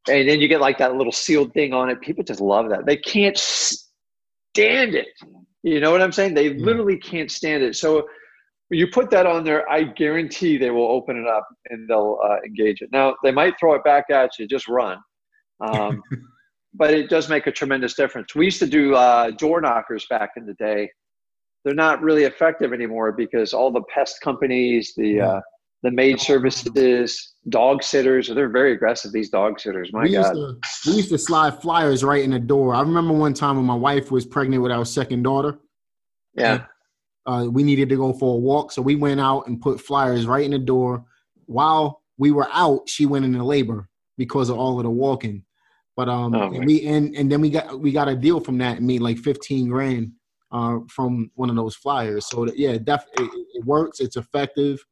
[SPEAKER 1] and then you get like that little sealed thing on it. People just love that. They can't stand it. You know what I'm saying? They literally can't stand it. So you put that on there, I guarantee they will open it up and they'll uh, engage it. Now they might throw it back at you, just run. Um, but it does make a tremendous difference. We used to do uh, door knockers back in the day. They're not really effective anymore because all the pest companies, the uh, the maid services, dog sitters, they're very aggressive. These dog sitters, my
[SPEAKER 2] we
[SPEAKER 1] God.
[SPEAKER 2] Used to, we used to slide flyers right in the door. I remember one time when my wife was pregnant with our second daughter.
[SPEAKER 1] Yeah.
[SPEAKER 2] Uh, we needed to go for a walk, so we went out and put flyers right in the door. While we were out, she went into labor because of all of the walking. But um, oh, and we and and then we got we got a deal from that and made like fifteen grand uh from one of those flyers. So that, yeah, definitely it, it, works. It's effective,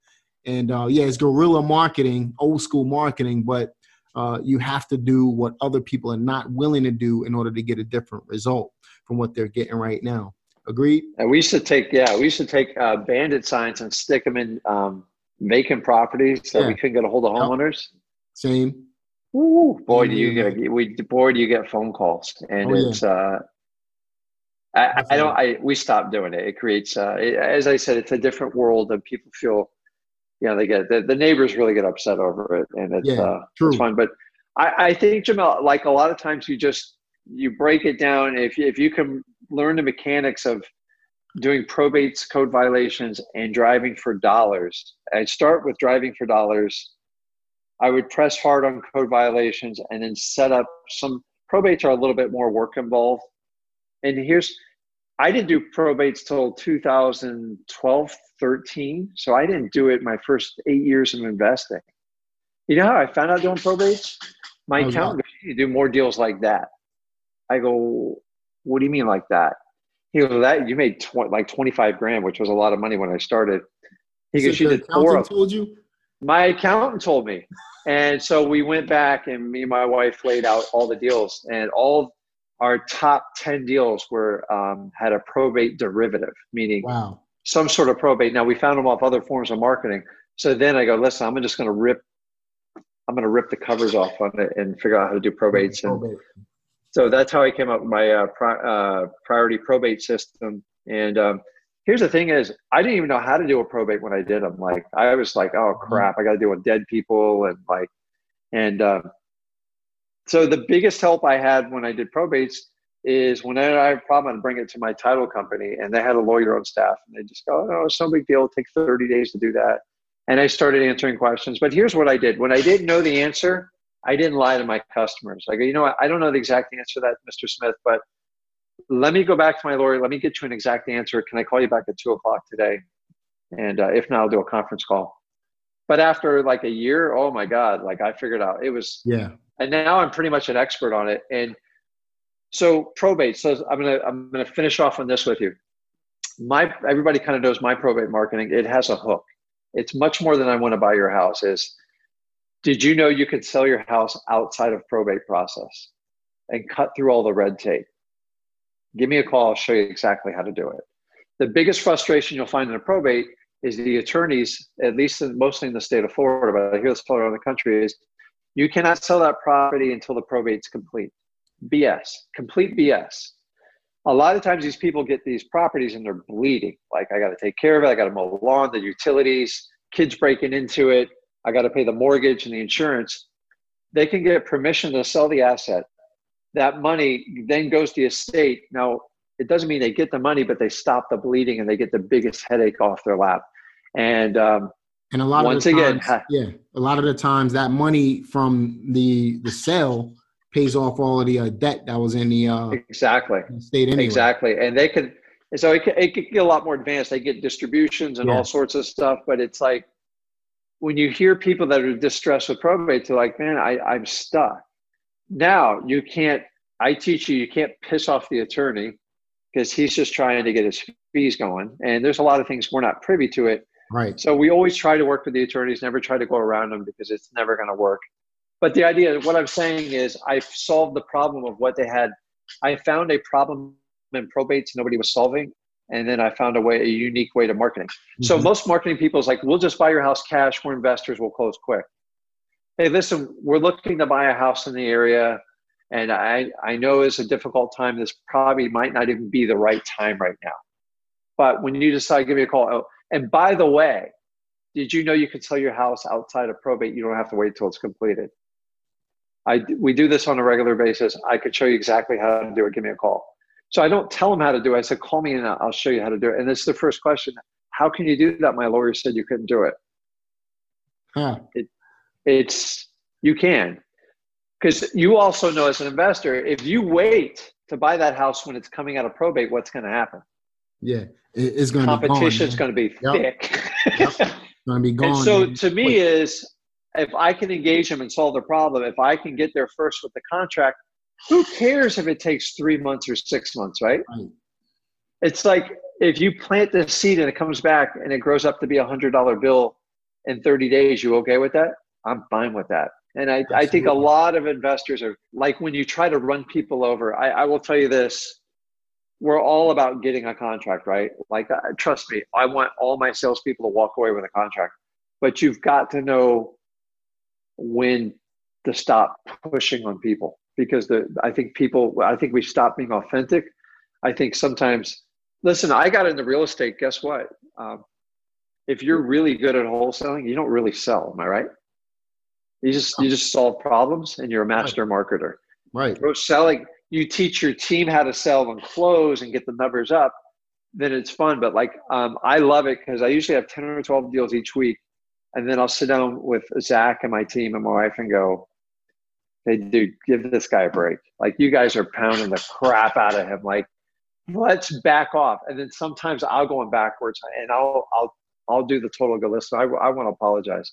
[SPEAKER 2] and uh, yeah, it's guerrilla marketing, old school marketing, but. Uh, you have to do what other people are not willing to do in order to get a different result from what they're getting right now. Agreed.
[SPEAKER 1] And we should take yeah, we should take uh, bandit signs and stick them in um, vacant properties that yeah. we can get a hold of homeowners.
[SPEAKER 2] Same.
[SPEAKER 1] Ooh, boy, do you get we boy do you get phone calls, and oh, it's yeah. uh, I, I, don't I we stopped doing it. It creates uh, it, as I said, it's a different world, and people feel, you know, they get the, the neighbors really get upset over it, and it's yeah, uh, true. it's fun. But I, I think Jamel, like a lot of times, you just you break it down. If you, if you can learn the mechanics of doing probates, code violations, and driving for dollars, I start with driving for dollars I would press hard on code violations and then set up some probates are a little bit more work involved. And here's, I didn't do probates till 2012, 13. So I didn't do it my first eight years of investing. You know how I found out doing probates? My oh, accountant goes, you do more deals like that. I go, what do you mean like that? He goes, that you made tw- like 25 grand, which was a lot of money when I started. He goes, you did four of
[SPEAKER 2] told you?
[SPEAKER 1] My accountant told me. And so we went back and me and my wife laid out all the deals and all our top 10 deals were um, had a probate derivative, meaning
[SPEAKER 2] wow.
[SPEAKER 1] some sort of probate. Now we found them off other forms of marketing. So then I go, listen, I'm just going to rip, I'm going to rip the covers off on it and figure out how to do probates. And so that's how I came up with my uh, pri- uh, priority probate system. And um, here's the thing is i didn't even know how to do a probate when i did them like i was like oh mm-hmm. crap i got to deal with dead people and like and um, so the biggest help i had when i did probates is when i have a problem i bring it to my title company and they had a lawyer on staff and they just go oh it's no big deal. It'll take 30 days to do that. And i started answering questions. But here's what i did. When i didn't know the answer i didn't lie to my customers i go you know what i don't know the exact answer to that mr smith but let me go back to my lawyer. Let me get you an exact answer. Can I call you back at two o'clock today? And uh, if not, I'll do a conference call. But after like a year, oh my God, like I figured out it was.
[SPEAKER 2] Yeah.
[SPEAKER 1] And now I'm pretty much an expert on it. And so probate. So I'm gonna I'm gonna finish off on this with you. My everybody kind of knows my probate marketing. It has a hook. It's much more than I want to buy your house. Is did you know you could sell your house outside of probate process and cut through all the red tape? give me a call. I'll show you exactly how to do it. The biggest frustration you'll find in a probate is the attorneys, at least in, mostly in the state of Florida, but I hear this all around the country, is you cannot sell that property until the probate's complete. BS, complete BS. A lot of times these people get these properties and they're bleeding. Like I got to take care of it. I got to mow the lawn, the utilities, kids breaking into it. I got to pay the mortgage and the insurance. They can get permission to sell the asset that money then goes to the estate. Now, it doesn't mean they get the money, but they stop the bleeding and they get the biggest headache off their lap. And um,
[SPEAKER 2] and a lot
[SPEAKER 1] once
[SPEAKER 2] of
[SPEAKER 1] again,
[SPEAKER 2] times, yeah, a lot of the times that money from the the sale pays off all of the uh, debt that was in the uh,
[SPEAKER 1] exactly
[SPEAKER 2] state anyway.
[SPEAKER 1] Exactly, and they could. So it could, it could get a lot more advanced. They get distributions and yeah. all sorts of stuff, but it's like when you hear people that are distressed with probate, they're like, "Man, I, I'm stuck." Now you can't. I teach you, you can't piss off the attorney because he's just trying to get his fees going. And there's a lot of things we're not privy to it.
[SPEAKER 2] Right.
[SPEAKER 1] So we always try to work with the attorneys, never try to go around them because it's never going to work. But the idea, what I'm saying is, I've solved the problem of what they had. I found a problem in probates nobody was solving, and then I found a way, a unique way to marketing. Mm-hmm. So most marketing people is like, we'll just buy your house cash. We're investors. We'll close quick. Hey, listen, we're looking to buy a house in the area and I, I know it's a difficult time. This probably might not even be the right time right now. But when you decide, give me a call. Oh, and by the way, did you know you could sell your house outside of probate? You don't have to wait till it's completed. I, we do this on a regular basis. I could show you exactly how to do it. Give me a call. So I don't tell them how to do it. I said, call me and I'll show you how to do it. And this is the first question. How can you do that? My lawyer said you couldn't do it.
[SPEAKER 2] Huh.
[SPEAKER 1] It, it's, you can because you also know as an investor, if you wait to buy that house when it's coming out of probate, what's going to happen?
[SPEAKER 2] Yeah, it's going
[SPEAKER 1] to competition is going to be yep. thick.
[SPEAKER 2] yep. Going to be gone.
[SPEAKER 1] And so to me Wait. is if I can engage them and solve the problem, if I can get there first with the contract, who cares if it takes three months or six months, right? right. It's like if you plant the seed and it comes back and it grows up to be a hundred dollar bill in 30 days, you okay with that? I'm fine with that. And I, I think a lot of investors are like when you try to run people over, I, I will tell you this we're all about getting a contract, right? Like, uh, trust me, I want all my salespeople to walk away with a contract, but you've got to know when to stop pushing on people because the I think people I think we stop being authentic. I think sometimes, listen, I got into real estate. Guess what? Um, if you're really good at wholesaling, you don't really sell. Am I right? You just you just solve problems, and you're a master
[SPEAKER 2] right.
[SPEAKER 1] marketer.
[SPEAKER 2] Right.
[SPEAKER 1] Bro, selling. You teach your team how to sell and close and get the numbers up. Then it's fun. But like, um, I love it because I usually have ten or twelve deals each week, and then I'll sit down with Zach and my team and my wife and go, "Hey, dude, give this guy a break. Like, you guys are pounding the crap out of him. Like, let's back off." And then sometimes I'll go in backwards, and I'll I'll I'll do the total go. Listen, I, I want to apologize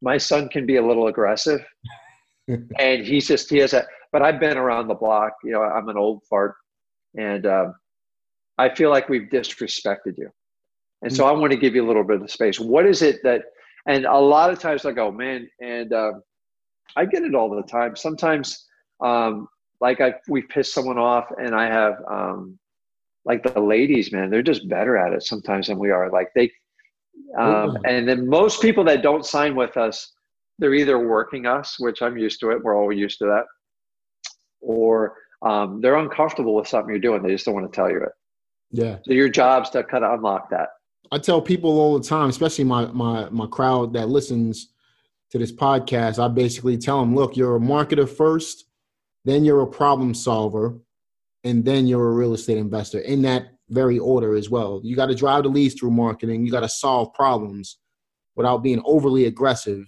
[SPEAKER 1] my son can be a little aggressive and he's just he has a but i've been around the block you know i'm an old fart and um, i feel like we've disrespected you and so i want to give you a little bit of space what is it that and a lot of times i go man and um, i get it all the time sometimes um, like i we piss someone off and i have um, like the ladies man they're just better at it sometimes than we are like they um, and then most people that don't sign with us, they're either working us, which I'm used to it. We're all used to that, or um, they're uncomfortable with something you're doing. They just don't want to tell you it.
[SPEAKER 2] Yeah.
[SPEAKER 1] So your job's to kind of unlock that.
[SPEAKER 2] I tell people all the time, especially my my my crowd that listens to this podcast. I basically tell them, look, you're a marketer first, then you're a problem solver, and then you're a real estate investor. In that very order as well. You got to drive the leads through marketing. You got to solve problems without being overly aggressive,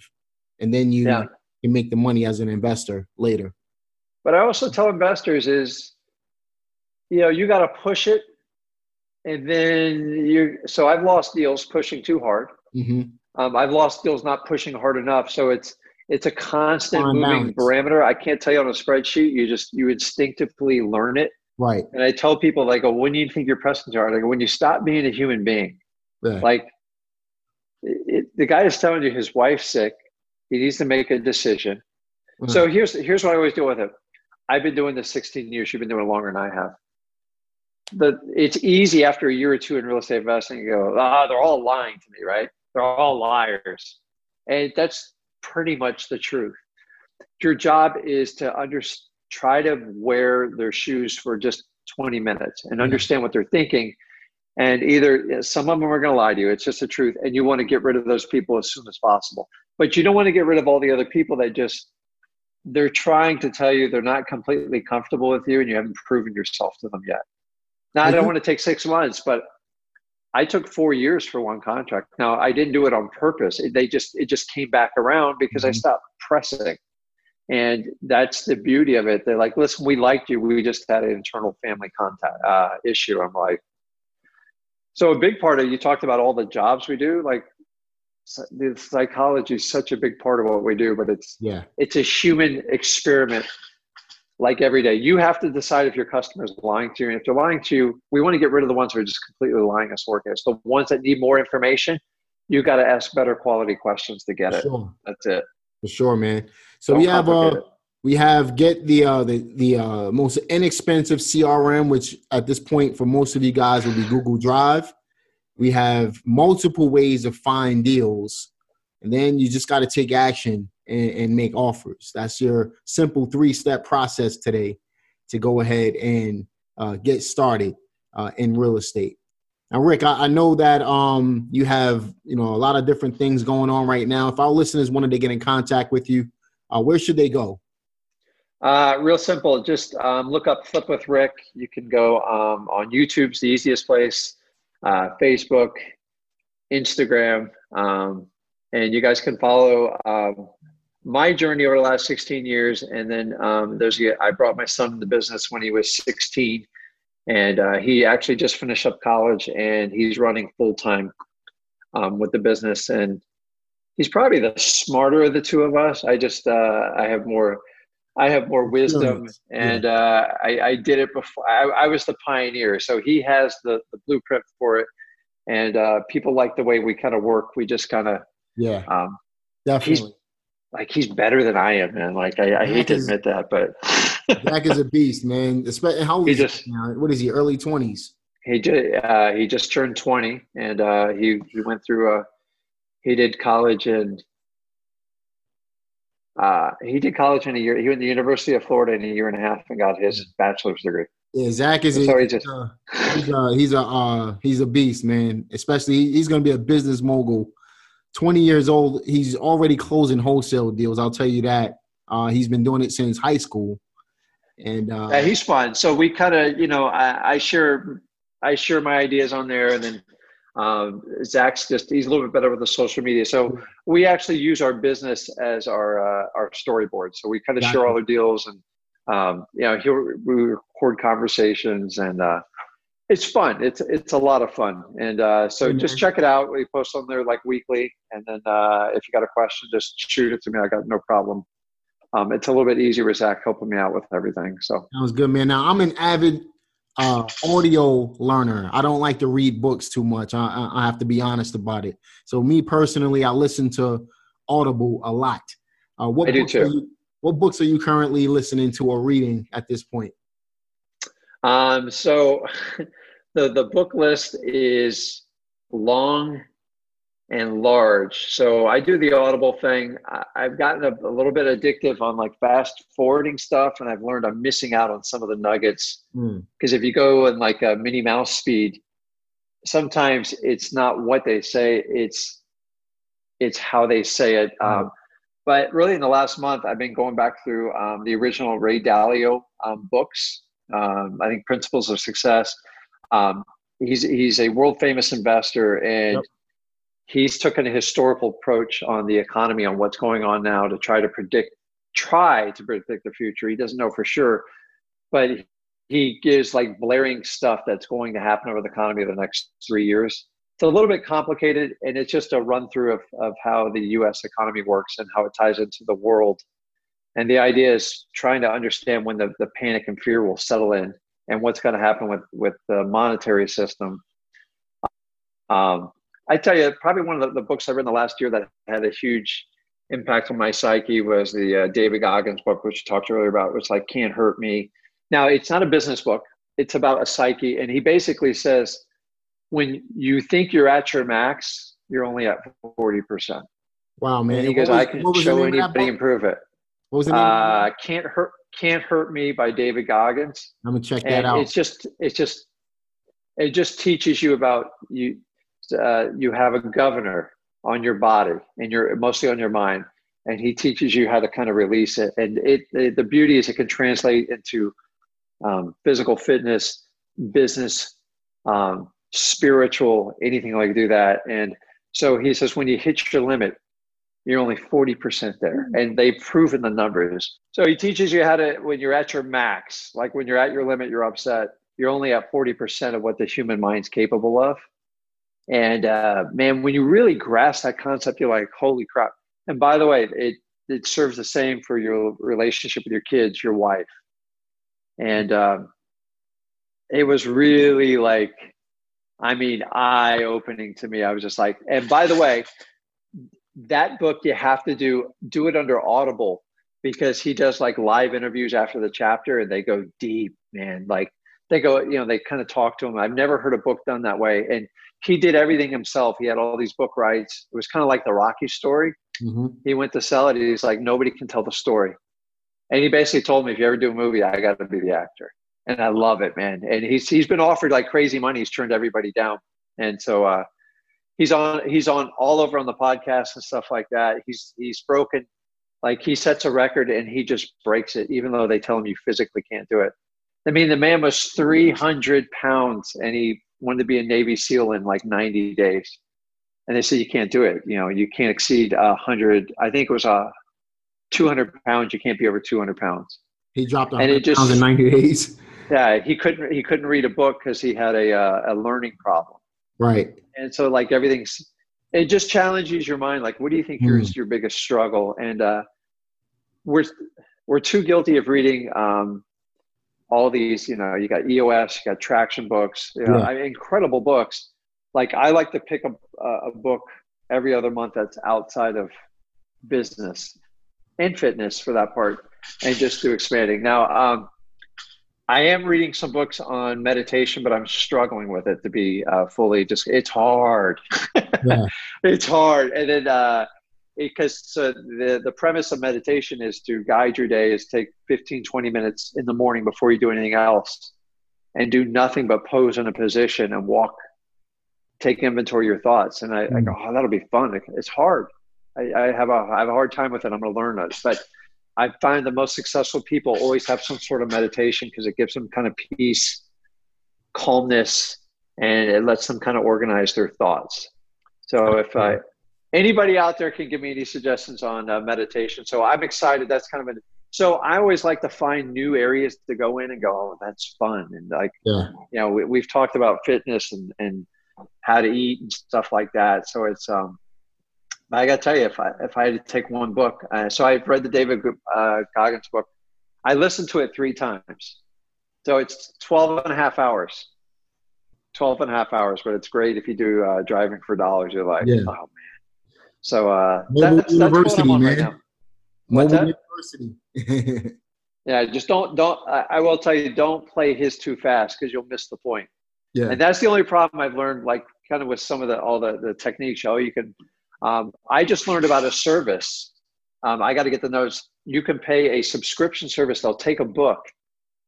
[SPEAKER 2] and then you yeah. can make the money as an investor later.
[SPEAKER 1] But I also tell investors is, you know, you got to push it, and then you. So I've lost deals pushing too hard.
[SPEAKER 2] Mm-hmm.
[SPEAKER 1] Um, I've lost deals not pushing hard enough. So it's it's a constant moving balance. parameter. I can't tell you on a spreadsheet. You just you instinctively learn it
[SPEAKER 2] Right.
[SPEAKER 1] And I tell people, like, oh, when do you think your presence are? Like, when you stop being a human being,
[SPEAKER 2] right.
[SPEAKER 1] like, it, the guy is telling you his wife's sick. He needs to make a decision. Mm-hmm. So here's here's what I always do with it. I've been doing this 16 years. You've been doing it longer than I have. The it's easy after a year or two in real estate investing. You go, ah, they're all lying to me, right? They're all liars, and that's pretty much the truth. Your job is to understand try to wear their shoes for just 20 minutes and understand what they're thinking. And either some of them are going to lie to you, it's just the truth. And you want to get rid of those people as soon as possible. But you don't want to get rid of all the other people that just, they're trying to tell you they're not completely comfortable with you and you haven't proven yourself to them yet. Now I don't want to take six months, but I took four years for one contract. Now I didn't do it on purpose. It, they just it just came back around because mm-hmm. I stopped pressing. And that's the beauty of it. They're like, listen, we liked you. We just had an internal family contact uh, issue. I'm like, so a big part of you talked about all the jobs we do. Like the psychology is such a big part of what we do, but it's
[SPEAKER 2] yeah,
[SPEAKER 1] it's a human experiment like every day. You have to decide if your customer is lying to you. And if they're lying to you, we want to get rid of the ones who are just completely lying us working. It's the ones that need more information. You got to ask better quality questions to get For it. Sure. That's it.
[SPEAKER 2] For sure, man. So Don't we have uh we have get the uh the the uh most inexpensive CRM, which at this point for most of you guys will be Google Drive. We have multiple ways to find deals, and then you just got to take action and, and make offers. That's your simple three step process today to go ahead and uh, get started uh, in real estate. Now, Rick, I, I, know that um, you have you know a lot of different things going on right now. If our listeners wanted to get in contact with you, uh, where should they go?
[SPEAKER 1] Uh, real simple. Just um, look up Flip with Rick. You can go um, on YouTube's the easiest place. Uh, Facebook, Instagram, um, and you guys can follow um, my journey over the last 16 years. And then um, there's I brought my son in the business when he was 16, and uh, he actually just finished up college and he's running full time um, with the business. And he's probably the smarter of the two of us. I just uh, I have more. I have more wisdom, and uh, I, I, did it before. I, I, was the pioneer, so he has the, the blueprint for it, and uh, people like the way we kind of work. We just kind of
[SPEAKER 2] yeah, um, definitely
[SPEAKER 1] like he's better than I am, man. Like I, I hate to admit that, but
[SPEAKER 2] Zach is a beast, man. Especially how old he just now? What is he? Early twenties.
[SPEAKER 1] He just uh, he just turned twenty, and uh, he he went through a he did college and uh, he did college in a year. He went to the University of Florida in a year and a half and got his bachelor's degree.
[SPEAKER 2] Yeah, Zach is. So a, he just, he's a he's a uh, he's a beast, man. Especially he's going to be a business mogul 20 years old. He's already closing wholesale deals. I'll tell you that. Uh, he's been doing it since high school. And uh,
[SPEAKER 1] yeah, he's fun. So we kind of, you know, I, I, share, I share my ideas on there, and then um, Zach's just he's a little bit better with the social media. So we actually use our business as our uh, our storyboard. So we kind of share all the deals, and um, you know, here we record conversations, and uh, it's fun. It's it's a lot of fun, and uh, so mm-hmm. just check it out. We post on there like weekly, and then uh, if you got a question, just shoot it to me. I got no problem. Um, it's a little bit easier with Zach helping me out with everything. So
[SPEAKER 2] that was good, man. Now I'm an avid uh, audio learner. I don't like to read books too much. I, I have to be honest about it. So me personally, I listen to Audible a lot.
[SPEAKER 1] Uh, what I do too.
[SPEAKER 2] You, what books are you currently listening to or reading at this point?
[SPEAKER 1] Um, so the the book list is long and large. So I do the Audible thing. I, have gotten a, a, little bit addictive on like fast forwarding stuff, and I've learned I'm missing out on some of the nuggets. Because hmm. mm. if you go in like a Minnie Mouse speed, sometimes it's not what they say; it's it's how they say it. Mm. Um, but really, in the last month, I've been going back through um, the original Ray Dalio um, books. Um, I think Principles of Success. Um, he's he's a world famous investor, and yep. he's taken a historical approach on the economy on what's going on now to try to predict, try to predict the future. He doesn't know for sure, but he gives like blaring stuff that's going to happen over the economy of the next three years. It's a little bit complicated, and it's just a run through of, of how the U.S. economy works and how it ties into the world. And the idea is trying to understand when the, the panic and fear will settle in and what's going to happen with with the monetary system. Um, I tell you, probably one of the, the, books I read in the last year that had a huge impact on my psyche was the uh, David Goggins book, which you talked earlier about, which like can't hurt me. Now, it's not a business book; it's about a psyche, and he basically says when you think you're at your max, you're only at forty percent.
[SPEAKER 2] Wow, man!
[SPEAKER 1] And he goes, was, "I can show anybody improve it."
[SPEAKER 2] What was the name?
[SPEAKER 1] Uh, can't hurt can't Hurt Me by David Goggins.
[SPEAKER 2] I'm gonna check that and out.
[SPEAKER 1] It's just it's just it just teaches you about you uh, you have a governor on your body and you're mostly on your mind and he teaches you how to kind of release it and it, it the beauty is it can translate into um, physical fitness business, um, spiritual, anything like do that. And so he says, when you hit your limit, you're only 40% there. Hmm. And they've proven the numbers. So he teaches you how to, when you're at your max, like when you're at your limit, you're upset, you're only at 40% of what the human mind's capable of. And uh, man, when you really grasp that concept, you're like, holy crap. And by the way, it, it serves the same for your relationship with your kids, your wife. And um, it was really like, I mean, eye opening to me. I was just like, and by the way, that book you have to do do it under Audible because he does like live interviews after the chapter and they go deep, man. Like they go, you know, they kind of talk to him. I've never heard a book done that way. And he did everything himself. He had all these book rights. It was kind of like the Rocky story. Mm-hmm. He went to sell it. He's like, nobody can tell the story. And he basically told me, if you ever do a movie, I got to be the actor. And I love it, man. And he's he's been offered like crazy money. He's turned everybody down. And so uh, he's on he's on all over on the podcast and stuff like that. He's he's broken like he sets a record and he just breaks it, even though they tell him you physically can't do it. I mean, the man was 300 pounds and he wanted to be a Navy SEAL in like 90 days. And they said, you can't do it. You know, you can't exceed a hundred. I think it was a uh, 200 pounds. You can't be over 200 pounds.
[SPEAKER 2] He dropped 100 and it just, pounds in 90 days.
[SPEAKER 1] Yeah. He couldn't, he couldn't read a book cause he had a, uh, a learning problem.
[SPEAKER 2] Right.
[SPEAKER 1] And so like everything's, it just challenges your mind. Like, what do you think mm. is your biggest struggle? And, uh, we're, we're too guilty of reading, um, all these, you know, you got EOS, you got traction books, you know, yeah. I mean, incredible books. Like I like to pick a, a book every other month that's outside of business and fitness for that part and just do expanding. Now, um, I am reading some books on meditation, but I'm struggling with it to be uh, fully just, it's hard. Yeah. it's hard. And then, uh, because so the, the premise of meditation is to guide your day is take 15 20 minutes in the morning before you do anything else and do nothing but pose in a position and walk take inventory of your thoughts and i, I go mm. oh that'll be fun it's hard I, I, have a I have a hard time with it i'm going to learn it but i find the most successful people always have some sort of meditation because it gives them kind of peace calmness and it lets them kind of organize their thoughts so if i anybody out there can give me any suggestions on uh, meditation. So I'm excited. That's kind of a so I always like to find new areas to go in and go, oh, that's fun. And like, yeah. you know, we, have talked about fitness and, and how to eat and stuff like that. So it's, um, I got to tell you, if I, if I had to take one book, uh, so I've read the David uh, Goggins book. I listened to it three times. So it's 12 and a half hours, 12 and a half hours, but it's great if you do uh, driving for dollars. You're like, yeah. oh man, so uh, that's, that's I'm on man. right now. Mobile University. yeah, just don't don't. I, I, will tell you, don't play his too fast because you'll miss the point. Yeah, and that's the only problem I've learned. Like kind of with some of the all the the techniques. Oh, you can. Um, I just learned about a service. Um, I got to get the notes. You can pay a subscription service. They'll take a book.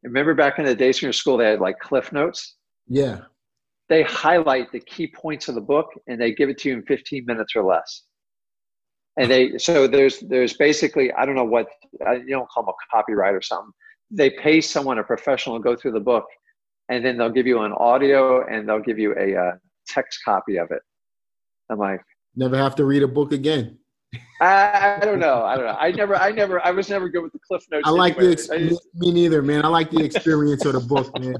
[SPEAKER 1] Remember back in the days in your school, they had like Cliff Notes.
[SPEAKER 2] Yeah.
[SPEAKER 1] They highlight the key points of the book and they give it to you in 15 minutes or less and they so there's there's basically I don't know what you don't call them a copyright or something. They pay someone a professional to go through the book, and then they'll give you an audio and they'll give you a uh, text copy of it. I'm like,
[SPEAKER 2] never have to read a book again.
[SPEAKER 1] I, I, don't know. I don't know. I never, I never, I was never good with the cliff notes.
[SPEAKER 2] I like anyway. the experience. Me neither, man. I like the experience of the book, man.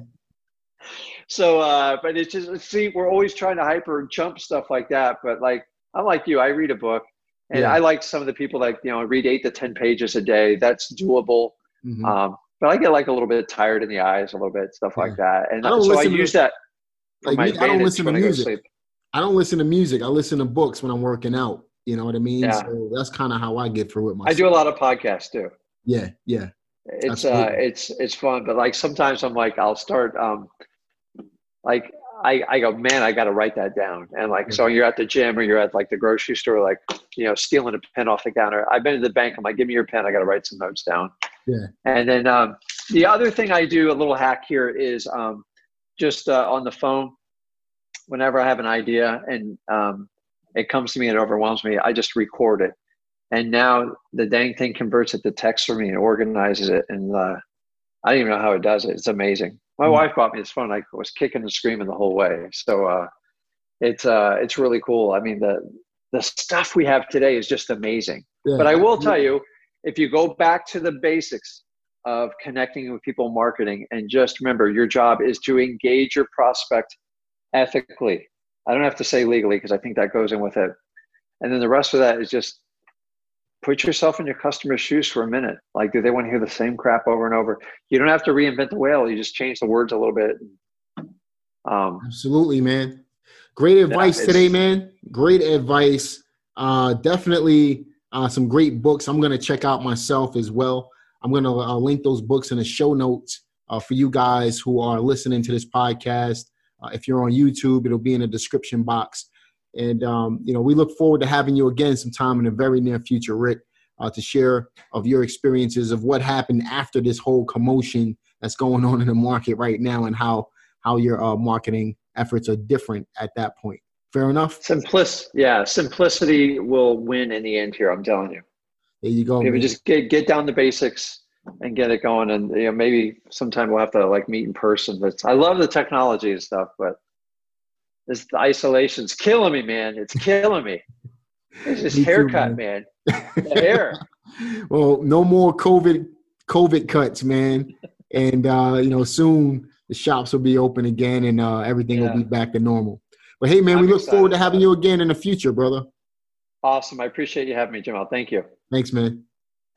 [SPEAKER 1] So, uh, but it's just see, we're always trying to hyper jump stuff like that. But like, I'm like you. I read a book and yeah. I like some of the people that, you know, read eight to 10 pages a day. That's doable. Mm-hmm. Um, but I get like a little bit tired in the eyes, a little bit, stuff yeah. like that. And I so I use to, that
[SPEAKER 2] like I don't listen to music. I, don't listen to music. I listen to books when I'm working out. You know what I mean? Yeah. So that's kind of how I get through it myself.
[SPEAKER 1] I do a lot of podcasts too.
[SPEAKER 2] Yeah, yeah.
[SPEAKER 1] It's uh it's it's fun, but like sometimes I'm like I'll start um like I, I go, man, I got to write that down. And like, so you're at the gym or you're at like the grocery store, like, you know, stealing a pen off the counter. I've been to the bank. I'm like, give me your pen. I got to write some notes down.
[SPEAKER 2] Yeah.
[SPEAKER 1] And then um, the other thing I do, a little hack here, is um, just uh, on the phone, whenever I have an idea and um, it comes to me and it overwhelms me, I just record it. And now the dang thing converts it to text for me and organizes it. And uh, I don't even know how it does it. It's amazing. My mm-hmm. wife bought me this phone. I was kicking and screaming the whole way. So uh, it's uh, it's really cool. I mean the the stuff we have today is just amazing. Yeah. But I will tell you, if you go back to the basics of connecting with people marketing and just remember your job is to engage your prospect ethically. I don't have to say legally because I think that goes in with it. And then the rest of that is just put yourself in your customer's shoes for a minute. Like, do they want to hear the same crap over and over? You don't have to reinvent the wheel. You just change the words a little bit.
[SPEAKER 2] Um, Absolutely, man. Great advice yeah, today, man. Great advice. Uh, definitely uh, some great books. I'm going to check out myself as well. I'm going to uh, link those books in the show notes uh, for you guys who are listening to this podcast. Uh, if you're on YouTube, it'll be in the description box. And um, you know, we look forward to having you again sometime in the very near future, Rick, uh, to share of your experiences of what happened after this whole commotion that's going on in the market right now, and how how your uh, marketing efforts are different at that point. Fair enough.
[SPEAKER 1] Simplic, yeah, simplicity will win in the end here. I'm telling you.
[SPEAKER 2] There you go.
[SPEAKER 1] Maybe just get get down the basics and get it going, and you know maybe sometime we'll have to like meet in person. But I love the technology and stuff, but this isolation's killing me, man. It's killing me. It's just haircut, too, man. man. The hair.
[SPEAKER 2] well, no more COVID COVID cuts, man. And uh, you know, soon the shops will be open again and uh, everything yeah. will be back to normal. But hey, man, I'm we look forward to having you again in the future, brother.
[SPEAKER 1] Awesome. I appreciate you having me, Jamel. Thank you.
[SPEAKER 2] Thanks, man.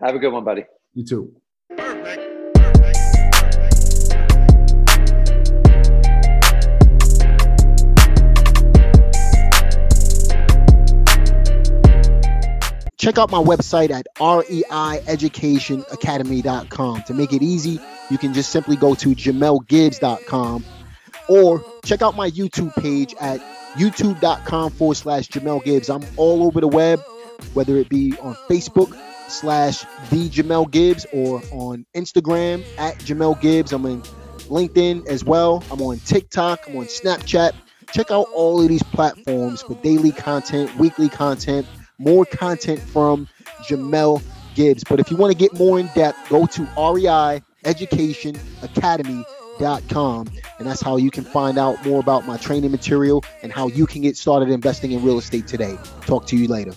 [SPEAKER 1] Have a good one, buddy.
[SPEAKER 2] You too. Check out my website at reieducationacademy.com. To make it easy, you can just simply go to jamelgibbs.com or check out my YouTube page at youtube.com forward slash Jamel Gibbs. I'm all over the web, whether it be on Facebook slash the Jamel Gibbs or on Instagram at Jamel Gibbs. I'm in LinkedIn as well. I'm on TikTok. I'm on Snapchat. Check out all of these platforms for daily content, weekly content, more content from Jamel Gibbs. But if you want to get more in depth, go to REI Education Academy.com. And that's how you can find out more about my training material and how you can get started investing in real estate today. Talk to you later.